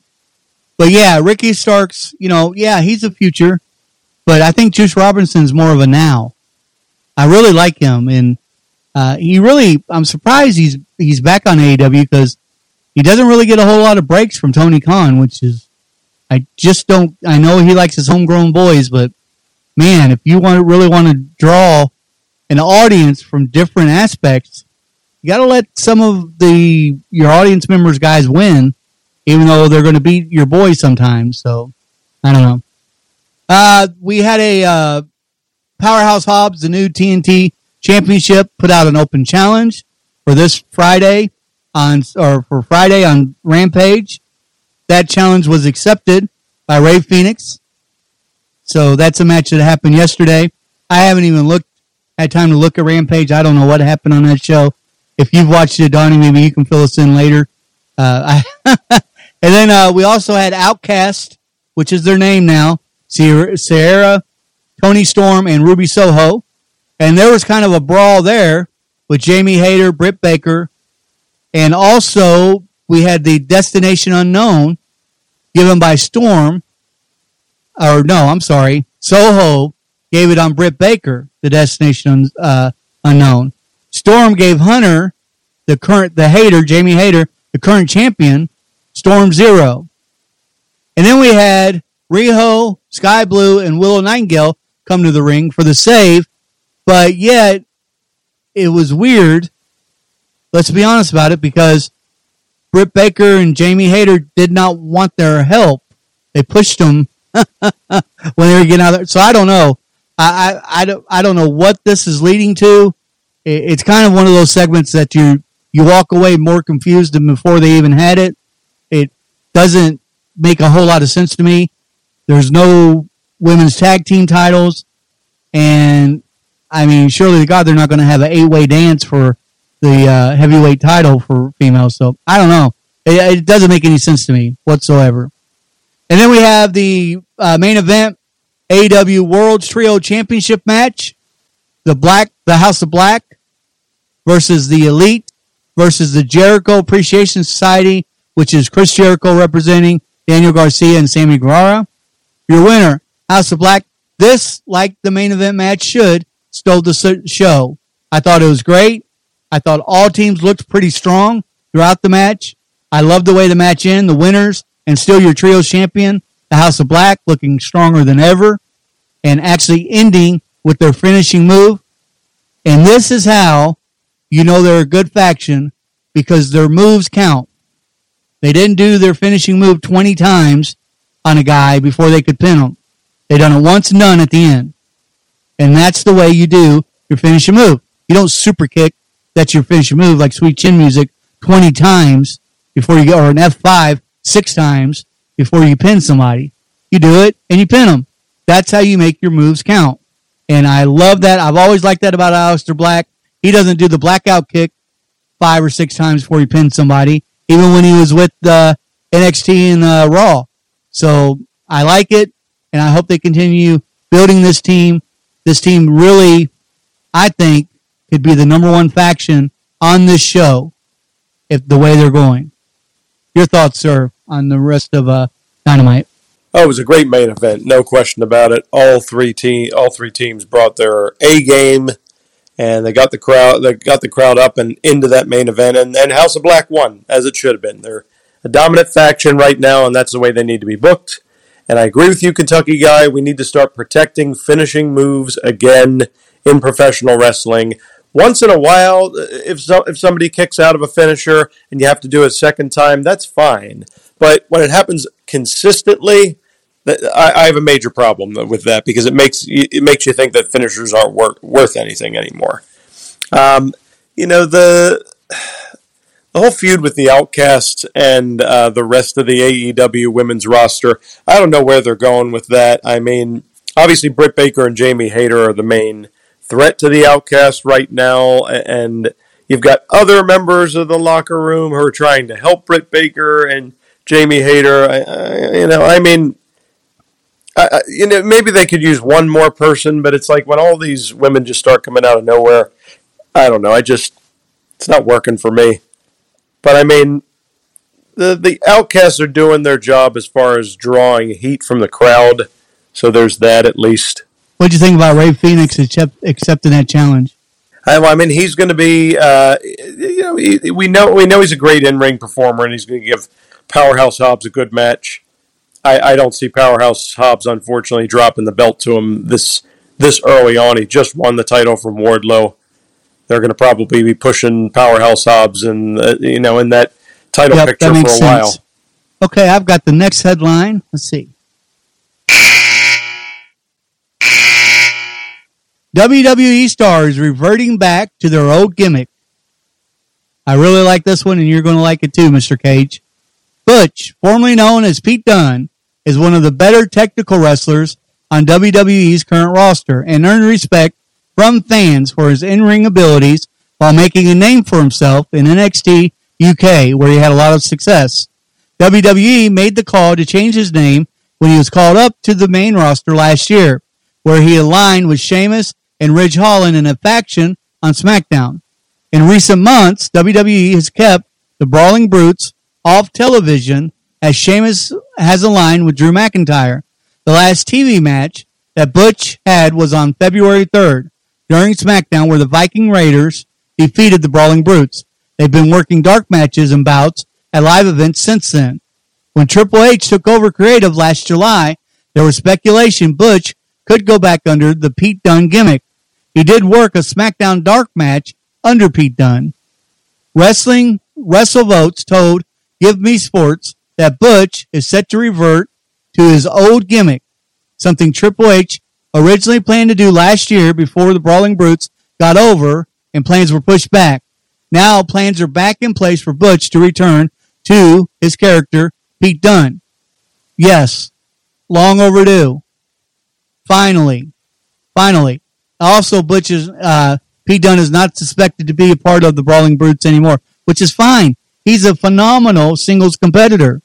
But yeah, Ricky Starks, you know, yeah, he's a future, but I think Juice Robinson's more of a now. I really like him, and uh, he really, I'm surprised he's he's back on AEW because he doesn't really get a whole lot of breaks from Tony Khan, which is I just don't. I know he likes his homegrown boys, but man, if you want to really want to draw an audience from different aspects, you got to let some of the your audience members guys win, even though they're going to beat your boys sometimes. So I don't know. Uh, we had a uh, Powerhouse Hobbs, the new TNT Championship, put out an open challenge for this Friday on or for Friday on Rampage. That challenge was accepted by Rey Fenix. So that's a match that happened yesterday. I haven't even looked had time to look at Rampage. I don't know what happened on that show. If you've watched it, Donnie, maybe you can fill us in later. Uh, I and then uh, we also had Outcast, which is their name now. Saraya, Saraya, Toni Storm, and Ruby Soho. And there was kind of a brawl there with Jamie Hayter, Britt Baker, and also we had the Destination Unknown given by Storm. Or no, I'm sorry, Soho gave it on Britt Baker, the Destination uh, Unknown. Storm gave Hunter, the current, the hater, Jamie Hayter, the current champion, Storm Zero. And then we had Riho, Skye Blue, and Willow Nightingale come to the ring for the save, but yet it was weird. Let's be honest about it because Britt Baker and Jamie Hayter did not want their help. They pushed them when they were getting out there. So I don't know. I, I, I, don't, I don't know what this is leading to. It, it's kind of one of those segments that you, you walk away more confused than before they even had it. It doesn't make a whole lot of sense to me. There's no women's tag team titles. And I mean, surely to God, they're not going to have an eight way dance for the uh, heavyweight title for females. So I don't know. It, it, doesn't make any sense to me whatsoever. And then we have the uh, main event, AW World Trio Championship match. The Black, the House of Black versus the Elite versus the Jericho Appreciation Society, which is Chris Jericho representing Daniel Garcia and Sammy Guevara. Your winner, House of Black. This, like the main event match should, stole the show. I thought it was great. I thought all teams looked pretty strong throughout the match. I love the way the match ended. The winners and still your trio champion, the House of Black, looking stronger than ever and actually ending with their finishing move. And this is how you know they're a good faction because their moves count. They didn't do their finishing move 20 times on a guy before they could pin him. They done it once and done at the end. And that's the way you do your finishing move. You don't super kick. That's your finishing move like sweet chin music 20 times before you go, or an F5 six times before you pin somebody. You do it and you pin them. That's how you make your moves count. And I love that. I've always liked that about Aleister Black. He doesn't do the blackout kick five or six times before he pins somebody, even when he was with uh, NXT and uh, Raw. So I like it, and I hope they continue building this team. This team really, I think, could be the number one faction on this show if the way they're going. Your thoughts, sir, on the rest of uh, Dynamite? Oh, it was a great main event, no question about it. All three team, all three teams brought their A game, and they got the crowd, they got the crowd up and into that main event. And, and House of Black won as it should have been. They're a dominant faction right now, and that's the way they need to be booked. And I agree with you, Kentucky guy. We need to start protecting finishing moves again in professional wrestling. Once in a while, if so, if somebody kicks out of a finisher and you have to do it a second time, that's fine. But when it happens consistently, I, I have a major problem with that because it makes it makes you think that finishers aren't worth worth anything anymore. Um, you know the the whole feud with the Outcasts and uh, the rest of the AEW women's roster. I don't know where they're going with that. I mean, obviously Britt Baker and Jamie Hayter are the main threat to the outcast right now, and you've got other members of the locker room who are trying to help Britt Baker and Jamie Hayter. I, I, you know, I mean, I, you know, maybe they could use one more person, but it's like when all these women just start coming out of nowhere. I don't know. I just it's not working for me. But I mean, the the outcasts are doing their job as far as drawing heat from the crowd. So there's that at least. What do you think about Rey Fenix accept, accepting that challenge? I, well, I mean, he's going to be. Uh, you know, he, we know we know he's a great in ring performer, and he's going to give Powerhouse Hobbs a good match. I, I don't see Powerhouse Hobbs unfortunately dropping the belt to him this this early on. He just won the title from Wardlow. They're going to probably be pushing Powerhouse Hobbs and uh, you know in that title Yep, picture that for a makes while. Okay, I've got the next headline. Let's see. WWE stars reverting back to their old gimmick. I really like this one, and you're going to like it too, Mr. Cage. Butch, formerly known as Pete Dunne, is one of the better technical wrestlers on WWE's current roster and earned respect from fans for his in-ring abilities while making a name for himself in NXT UK, where he had a lot of success. WWE made the call to change his name when he was called up to the main roster last year, where he aligned with Sheamus and Ridge Holland in a faction on SmackDown. In recent months, WWE has kept the Brawling Brutes off television as Sheamus has aligned with Drew McIntyre. The last TV match that Butch had was on February 3rd during SmackDown where the Viking Raiders defeated the Brawling Brutes. They've been working dark matches and bouts at live events since then. When Triple H took over creative last July, there was speculation Butch could go back under the Pete Dunne gimmick. He did work a SmackDown dark match under Pete Dunne. Wrestling WrestleVotes told Give Me Sports that Butch is set to revert to his old gimmick, something Triple H originally planned to do last year before the Brawling Brutes got over and plans were pushed back. Now plans are back in place for Butch to return to his character, Pete Dunne. Yes, long overdue. Finally, finally. Also, Butch is, uh, Pete Dunne is not suspected to be a part of the Brawling Brutes anymore, which is fine. He's a phenomenal singles competitor.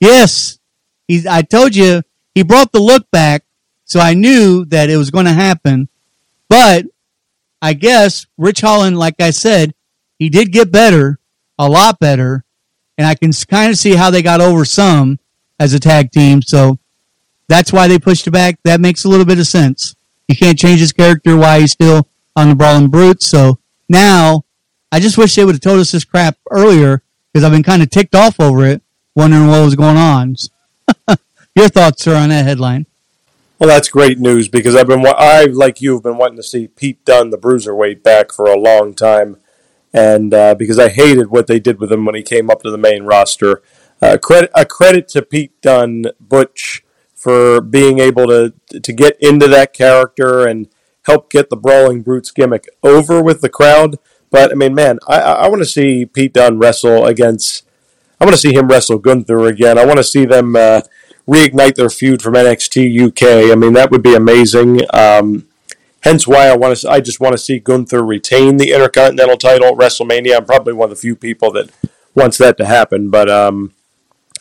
Yes, he's, I told you, he brought the look back, so I knew that it was going to happen. But I guess Ridge Holland, like I said, he did get better, a lot better, and I can kind of see how they got over some as a tag team. So that's why they pushed it back. That makes a little bit of sense. You can't change his character while he's still on the Brawling Brutes. So now I just wish they would have told us this crap earlier because I've been kind of ticked off over it, wondering what was going on. Your thoughts, sir, on that headline? Well, that's great news because I've been I like you have been wanting to see Pete Dunne, the bruiserweight, back for a long time, and uh, because I hated what they did with him when he came up to the main roster. Uh, credit a credit to Pete Dunne, Butch, for being able to to get into that character and help get the Brawling Brutes gimmick over with the crowd. But I mean, man, I, I want to see Pete Dunne wrestle against. I want to see him wrestle Gunther again. I want to see them uh, reignite their feud from NXT UK. I mean, that would be amazing. Um, hence why I want to. I just want to see Gunther retain the Intercontinental title at WrestleMania. I'm probably one of the few people that wants that to happen. But um,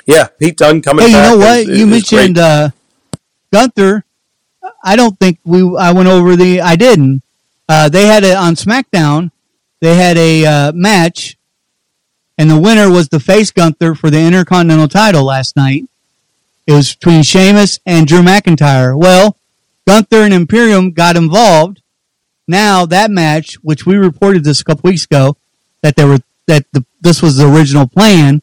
yeah, Pete Dunne coming. Hey, you know what? is- you is mentioned great. uh, Gunther. I don't think we. I went over the. I didn't. Uh, they had it on SmackDown. They had a uh, match, and the winner was the face Gunther for the Intercontinental title last night. It was between Sheamus and Drew McIntyre. Well, Gunther and Imperium got involved. Now that match, which we reported this a couple weeks ago, that there were that the, this was the original plan.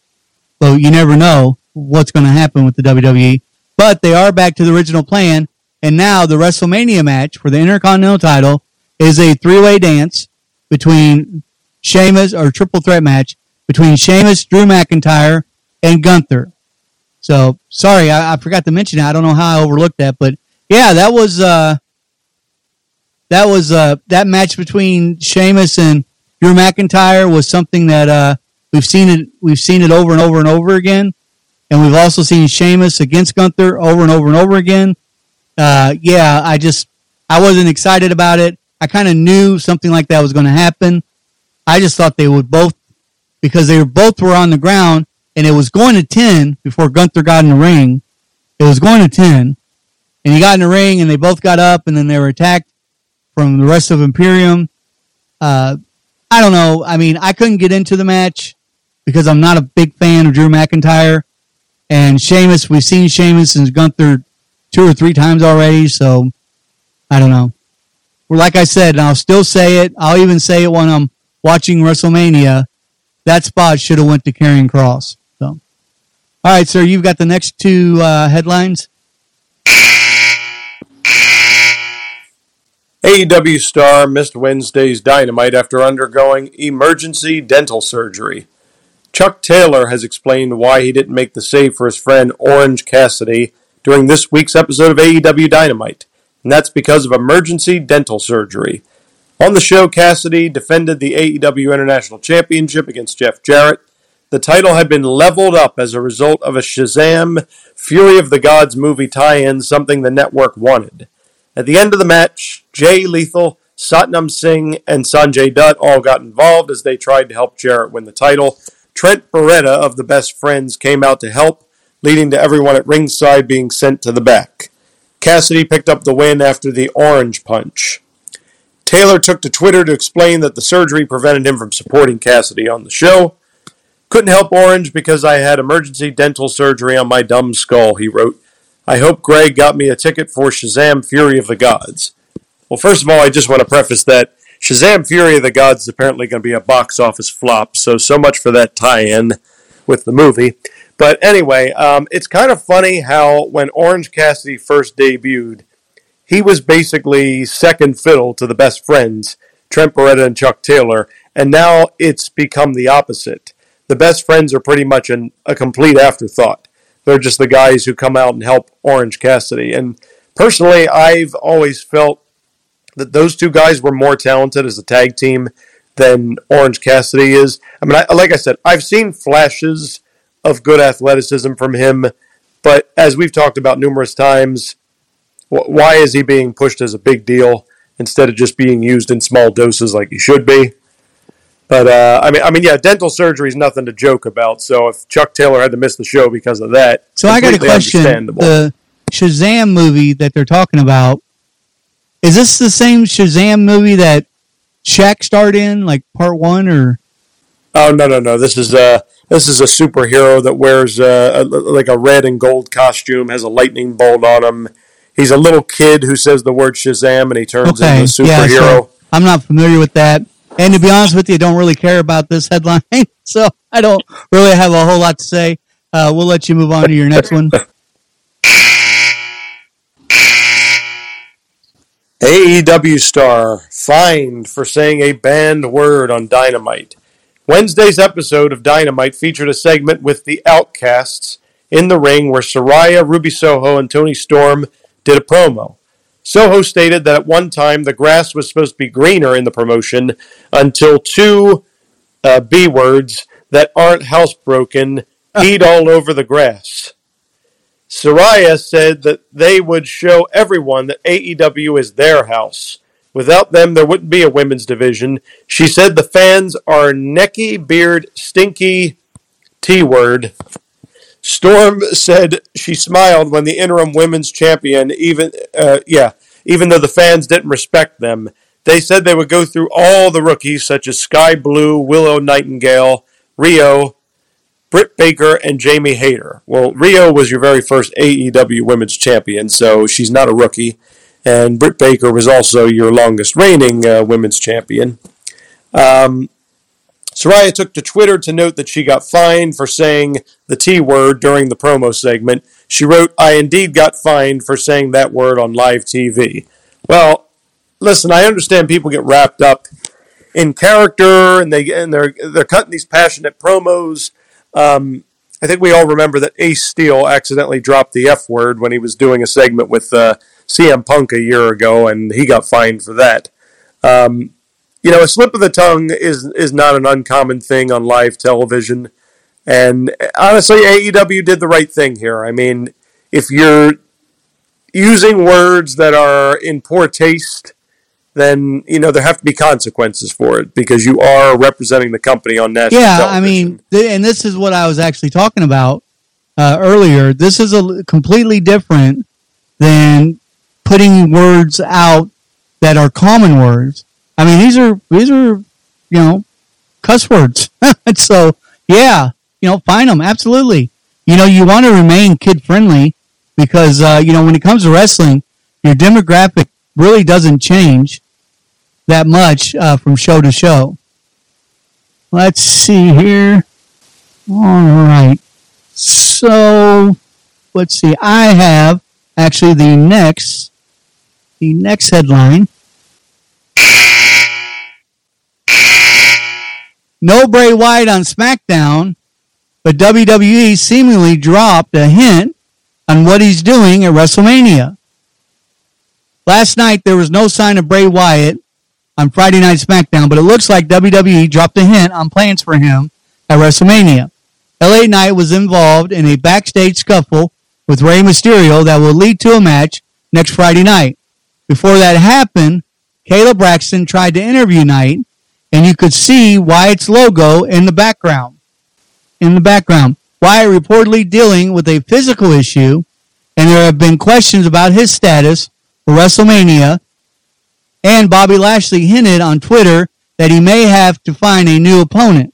But you never know what's going to happen with the WWE. But they are back to the original plan, and now the WrestleMania match for the Intercontinental title is a three-way dance between Sheamus or triple threat match between Sheamus, Drew McIntyre, and Gunther. So sorry, I, I forgot to mention that. I don't know how I overlooked that, but yeah, that was uh, that was uh, that match between Sheamus and Drew McIntyre was something that uh, we've seen it we've seen it over and over and over again, and we've also seen Sheamus against Gunther over and over and over again. Uh, yeah, I just I wasn't excited about it. I kind of knew something like that was going to happen. I just thought they would both, because they were both were on the ground and it was going to 10 before Gunther got in the ring. It was going to 10 and he got in the ring and they both got up and then they were attacked from the rest of Imperium. Uh, I don't know. I mean, I couldn't get into the match because I'm not a big fan of Drew McIntyre and Sheamus. We've seen Sheamus and Gunther two or three times already, so I don't know. Well, like I said, and I'll still say it. I'll even say it when I'm watching WrestleMania. That spot should have went to Karrion Kross. So, all right, sir, you've got the next two uh, headlines. AEW star missed Wednesday's Dynamite after undergoing emergency dental surgery. Chuck Taylor has explained why he didn't make the save for his friend Orange Cassidy during this week's episode of AEW Dynamite, and that's because of emergency dental surgery. On the show, Cassidy defended the AEW International Championship against Jeff Jarrett. The title had been leveled up as a result of a Shazam Fury of the Gods movie tie in, something the network wanted. At the end of the match, Jay Lethal, Satnam Singh, and Sanjay Dutt all got involved as they tried to help Jarrett win the title. Trent Beretta of the Best Friends came out to help, leading to everyone at ringside being sent to the back. Cassidy picked up the win after the orange punch. Taylor took to Twitter to explain that the surgery prevented him from supporting Cassidy on the show. Couldn't help Orange because I had emergency dental surgery on my dumb skull, he wrote. I hope Greg got me a ticket for Shazam Fury of the Gods. Well, first of all, I just want to preface that Shazam Fury of the Gods is apparently going to be a box office flop, so so much for that tie in with the movie. But anyway, um, it's kind of funny how when Orange Cassidy first debuted, he was basically second fiddle to the best friends, Trent Beretta and Chuck Taylor, and now it's become the opposite. The best friends are pretty much an, a complete afterthought. They're just the guys who come out and help Orange Cassidy. And personally, I've always felt that those two guys were more talented as a tag team than Orange Cassidy is. I mean, I, like I said, I've seen flashes of good athleticism from him, but as we've talked about numerous times, why is he being pushed as a big deal instead of just being used in small doses like he should be? But uh, I mean, I mean, yeah, dental surgery is nothing to joke about. So if Chuck Taylor had to miss the show because of that, so I got a question: the Shazam movie that they're talking about is this the same Shazam movie that Shaq starred in, like part one, or? Oh no no no! This is a this is a superhero that wears a, a, like a red and gold costume, has a lightning bolt on him. He's a little kid who says the word Shazam and he turns okay. into a superhero. Yeah, so I'm not familiar with that. And to be honest with you, I don't really care about this headline, so I don't really have a whole lot to say. Uh, we'll let you move on to your next one. AEW star fined for saying a banned word on Dynamite. Wednesday's episode of Dynamite featured a segment with the Outcasts in the ring where Saraya, Ruby Soho, and Toni Storm did a promo. Soho stated that at one time the grass was supposed to be greener in the promotion until two uh, B words that aren't housebroken peed all over the grass. Saraya said that they would show everyone that AEW is their house. Without them, there wouldn't be a women's division. She said the fans are necky, beard, stinky, T word Storm said she smiled when the interim women's champion, even uh, yeah, even though the fans didn't respect them. They said they would go through all the rookies such as Skye Blue, Willow Nightingale, Riho, Britt Baker, and Jamie Hayter. Well, Riho was your very first AEW Women's Champion, so she's not a rookie. And Britt Baker was also your longest reigning uh, Women's Champion. Um, Saraya took to Twitter to note that she got fined for saying the T word during the promo segment. She wrote, I indeed got fined for saying that word on live TV. Well, listen, I understand people get wrapped up in character and they and they're they're cutting these passionate promos. Um, I think we all remember that Ace Steel accidentally dropped the F word when he was doing a segment with uh, CM Punk a year ago, and he got fined for that. Um, you know, a slip of the tongue is is not an uncommon thing on live television. And honestly, AEW did the right thing here. I mean, if you're using words that are in poor taste then you know there have to be consequences for it because you are representing the company on national. Yeah, television. I mean, th- and this is what I was actually talking about uh, earlier. This is a completely different than putting words out that are common words. I mean, these are these are you know cuss words. so yeah, you know, find them absolutely. You know, you want to remain kid friendly because uh, you know when it comes to wrestling, your demographic really doesn't change that much uh, from show to show. Let's see here. All right. So let's see. I have actually the next the next headline. No Bray Wyatt on SmackDown, but WWE seemingly dropped a hint on what he's doing at WrestleMania. Last night there was no sign of Bray Wyatt on Friday Night SmackDown, but it looks like WWE dropped a hint on plans for him at WrestleMania. LA Knight was involved in a backstage scuffle with Rey Mysterio that will lead to a match next Friday night. Before that happened, Kayla Braxton tried to interview Knight, and you could see Wyatt's logo in the background. In the background, Wyatt reportedly dealing with a physical issue, and there have been questions about his status for WrestleMania. And Bobby Lashley hinted on Twitter that he may have to find a new opponent.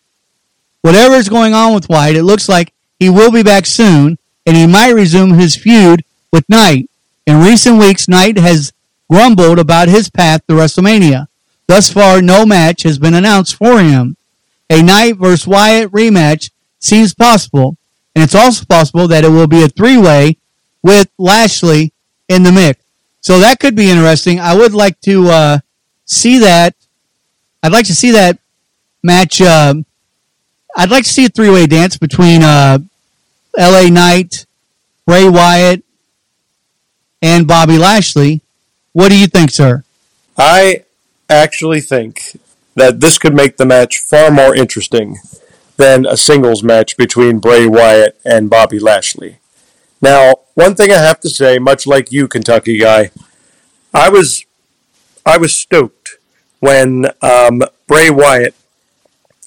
Whatever is going on with Wyatt, it looks like he will be back soon, and he might resume his feud with Knight. In recent weeks, Knight has grumbled about his path to WrestleMania. Thus far, no match has been announced for him. A Knight vs. Wyatt rematch seems possible, and it's also possible that it will be a three-way with Lashley in the mix. So that could be interesting. I would like to uh, see that. I'd like to see that match. um I'd like to see a three-way dance between uh, L.A. Knight, Bray Wyatt, and Bobby Lashley. What do you think, sir? I actually think that this could make the match far more interesting than a singles match between Bray Wyatt and Bobby Lashley. Now, one thing I have to say, much like you, Kentucky guy, I was I was stoked when um, Bray Wyatt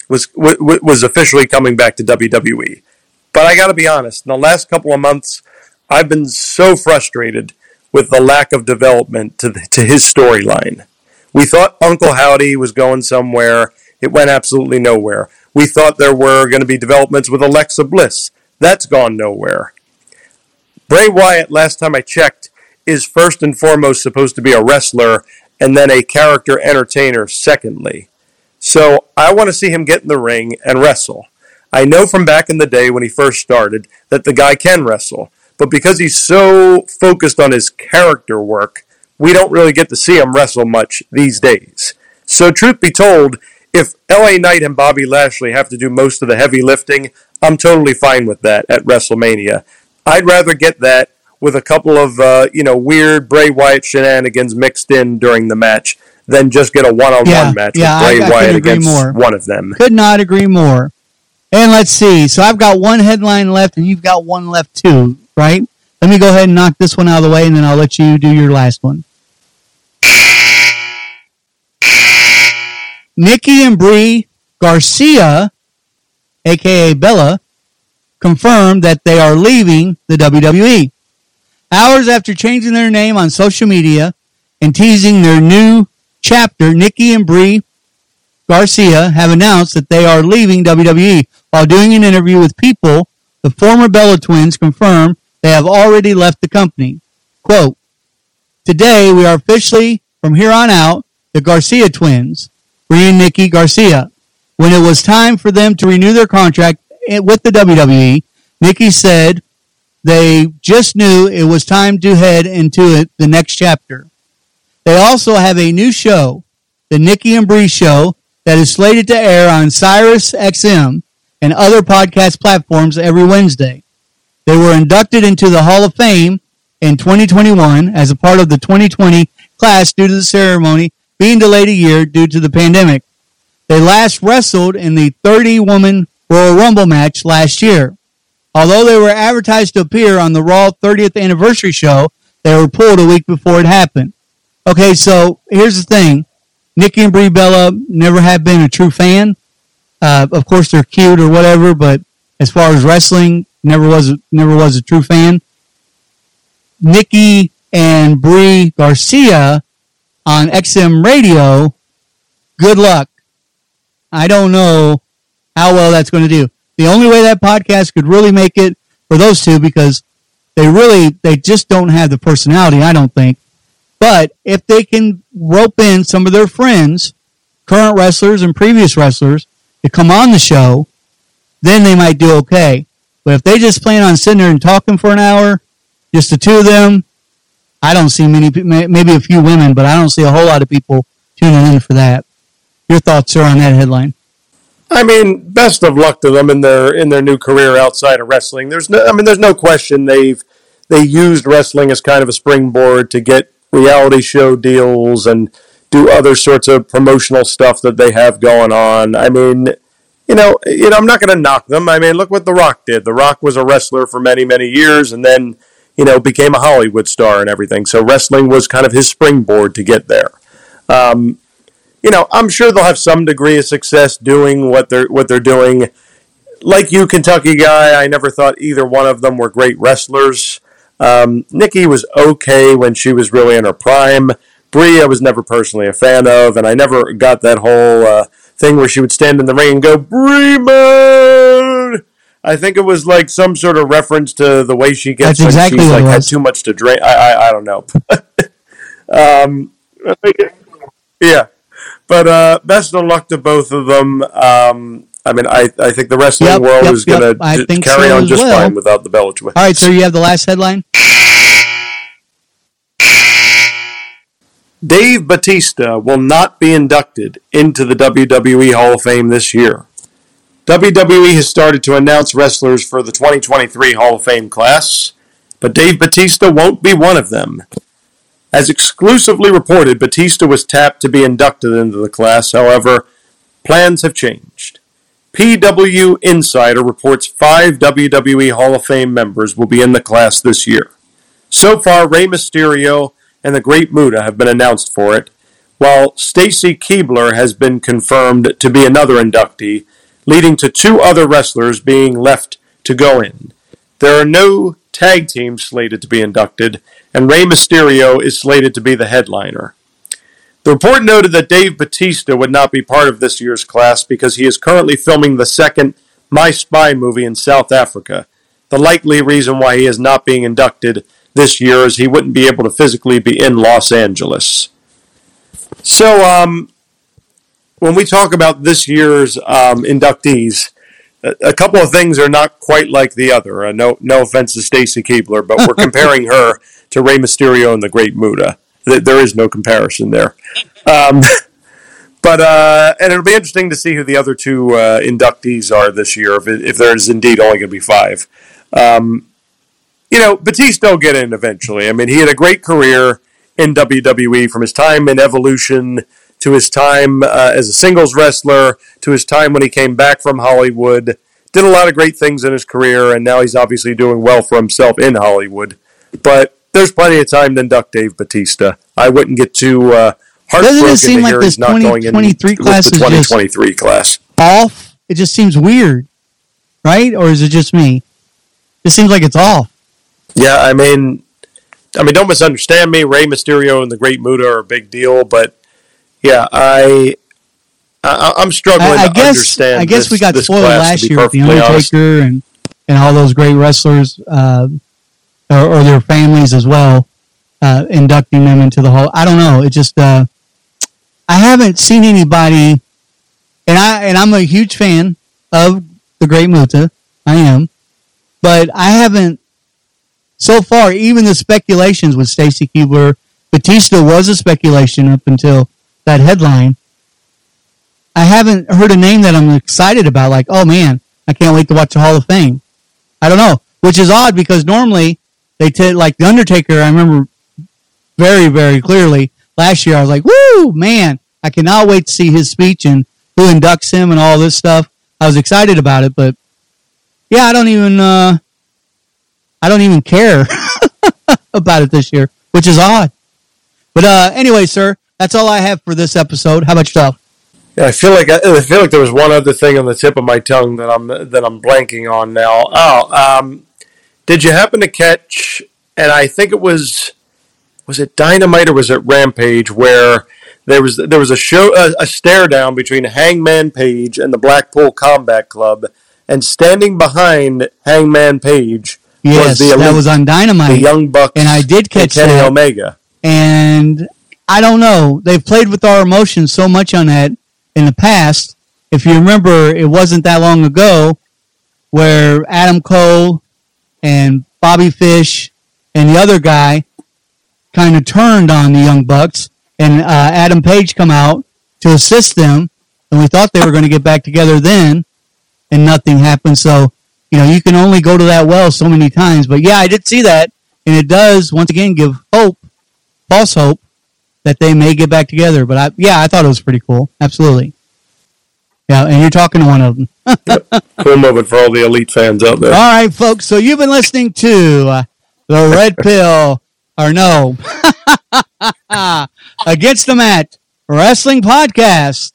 was w- was officially coming back to WWE. But I got to be honest, in the last couple of months, I've been so frustrated with the lack of development to the, to his storyline. We thought Uncle Howdy was going somewhere. It went absolutely nowhere. We thought there were going to be developments with Alexa Bliss. That's gone nowhere. Bray Wyatt, last time I checked, is first and foremost supposed to be a wrestler and then a character entertainer, secondly. So I want to see him get in the ring and wrestle. I know from back in the day when he first started that the guy can wrestle, but because he's so focused on his character work, we don't really get to see him wrestle much these days. So, truth be told, if LA Knight and Bobby Lashley have to do most of the heavy lifting, I'm totally fine with that at WrestleMania. I'd rather get that with a couple of uh, you know weird Bray Wyatt shenanigans mixed in during the match than just get a one-on-one Yeah, match yeah, with Bray I couldn't Wyatt against more. one of them. Could not agree more. And let's see. So I've got one headline left, and you've got one left too, right? Let me go ahead and knock this one out of the way, and then I'll let you do your last one. Nikki and Brie Garcia, aka Bella, confirmed that they are leaving the WWE. Hours after changing their name on social media and teasing their new chapter, Nikki and Brie Garcia have announced that they are leaving WWE. While doing an interview with People, the former Bella twins confirmed they have already left the company. Quote, Today we are officially, from here on out, the Garcia twins, Brie and Nikki Garcia. When it was time for them to renew their contract with the WWE, Nikki said they just knew it was time to head into it, the next chapter. They also have a new show, the Nikki and Brie Show, that is slated to air on Sirius XM and other podcast platforms every Wednesday. They were inducted into the Hall of Fame in 2021 as a part of the 2020 class due to the ceremony being delayed a year due to the pandemic. They last wrestled in the 30 woman Royal Rumble match last year. Although they were advertised to appear on the Raw 30th anniversary show, they were pulled a week before it happened. Okay, so here's the thing: Nikki and Brie Bella never have been a true fan. Uh, of course, they're cute or whatever, but as far as wrestling, never was never was a true fan. Nikki and Brie Garcia on XM Radio. Good luck. I don't know how well that's going to do. The only way that podcast could really make it for those two because they really they just don't have the personality. I don't think. But if they can rope in some of their friends, current wrestlers and previous wrestlers, to come on the show, then they might do okay. But if they just plan on sitting there and talking for an hour, just the two of them, I don't see many, maybe a few women, but I don't see a whole lot of people tuning in for that. Your thoughts, sir, on that headline? I mean, best of luck to them in their in their new career outside of wrestling. There's no, I mean, there's no question they've they used wrestling as kind of a springboard to get reality show deals and do other sorts of promotional stuff that they have going on. I mean, you know, you know, I'm not going to knock them. I mean, look what The Rock did. The Rock was a wrestler for many, many years, and then you know became a Hollywood star and everything. So wrestling was kind of his springboard to get there. Um, you know, I'm sure they'll have some degree of success doing what they're what they're doing. Like you, Kentucky guy, I never thought either one of them were great wrestlers. Um, Nikki was okay when she was really in her prime. Brie, I was never personally a fan of, and I never got that whole uh, thing where she would stand in the ring and go Brie mode. I think it was like some sort of reference to the way she gets That's when exactly she's like had too much to drink. I I, I don't know. um, yeah, but uh, best of luck to both of them. Um, I mean, I, I think the wrestling yep, world yep, is going to yep. carry so on just well. fine without the Bella twins. All right, so you have the last headline. Dave Batista will not be inducted into the WWE Hall of Fame this year. WWE has started to announce wrestlers for the 2023 Hall of Fame class, but Dave Batista won't be one of them. As exclusively reported, Batista was tapped to be inducted into the class, however, plans have changed. PW Insider reports five WWE Hall of Fame members will be in the class this year. So far, Rey Mysterio and the Great Muta have been announced for it, while Stacy Keibler has been confirmed to be another inductee, leading to two other wrestlers being left to go in. There are no tag team slated to be inducted, and Rey Mysterio is slated to be the headliner. The report noted that Dave Batista would not be part of this year's class because he is currently filming the second My Spy movie in South Africa. The likely reason why he is not being inducted this year is he wouldn't be able to physically be in Los Angeles. So, um, when we talk about this year's um, inductees, a, couple of things are not quite like the other. Uh, no, no offense to Stacy Keibler, but we're comparing her to Rey Mysterio and the Great Muta. There is no comparison there. Um, but uh, and it'll be interesting to see who the other two uh, inductees are this year, if, it, if there is indeed only going to be five. Um, you know, Batista will get in eventually. I mean, he had a great career in WWE from his time in Evolution to his time uh, as a singles wrestler to his time when he came back from Hollywood. Did a lot of great things in his career, and now he's obviously doing well for himself in Hollywood. But there's plenty of time to induct Dave Batista. I wouldn't get too uh, heartbroken Doesn't it seem to like hear this he's not going in 2023 with class the is just- 2023 class. Off. It just seems weird, right? Or is it just me? It seems like it's off. Yeah, I mean, I mean, don't misunderstand me. Rey Mysterio and the Great Muta are a big deal, but yeah, I, I I'm struggling I, I to guess understand. I guess this- we got spoiled last year with the honest. Undertaker and and all those great wrestlers uh, or, or their families as well, uh, inducting them into the hall. I don't know. It just uh, I haven't seen anybody, and I and I'm a huge fan of the Great Muta. I am, but I haven't so far. Even the speculations with Stacy Keibler, Batista was a speculation up until that headline. I haven't heard a name that I'm excited about. Like, oh man, I can't wait to watch the Hall of Fame. I don't know, which is odd because normally they take like the Undertaker. I remember very, very clearly last year. I was like, woo, man, I cannot wait to see his speech and who inducts him and all this stuff. I was excited about it, but yeah, I don't even, uh, I don't even care about it this year, which is odd. But uh, anyway, sir, that's all I have for this episode. How about yourself? Yeah, I feel like I, I feel like there was one other thing on the tip of my tongue that I'm that I'm blanking on now. Oh, um, did you happen to catch? And I think it was was it Dynamite or was it Rampage where there was there was a show a, a stare down between Hangman Page and the Blackpool Combat Club, and standing behind Hangman Page Yes, was the that was on Dynamite. the Young Bucks, and I did catch Kenny that. Omega. and I don't know. They've played with our emotions so much on that in the past. If you remember, it wasn't that long ago where Adam Cole and Bobby Fish and the other guy kind of turned on the Young Bucks, and uh, Adam Page come out to assist them, and we thought they were going to get back together then, and nothing happened. So you know, you can only go to that well so many times. But yeah, I did see that, and it does once again give hope, false hope, that they may get back together. But I, yeah, I thought it was pretty cool. Absolutely. Yeah, and you're talking to one of them. Cool moment for all the elite fans out there. All right, folks. So you've been listening to uh, the Red Pill, or no, Against the Mat Wrestling Podcast.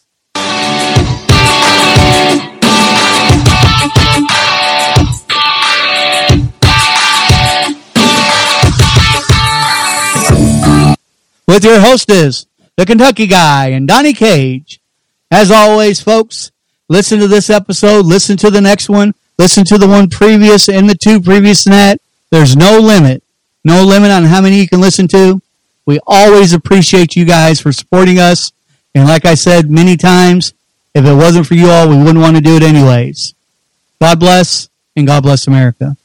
With your hostess, the Kentucky Guy, and Donnie Cage. As always, folks, listen to this episode, listen to the next one, listen to the one previous and the two previous to that. There's no limit, no limit on how many you can listen to. We always appreciate you guys for supporting us. And like I said many times, if it wasn't for you all, we wouldn't want to do it anyways. God bless, and God bless America.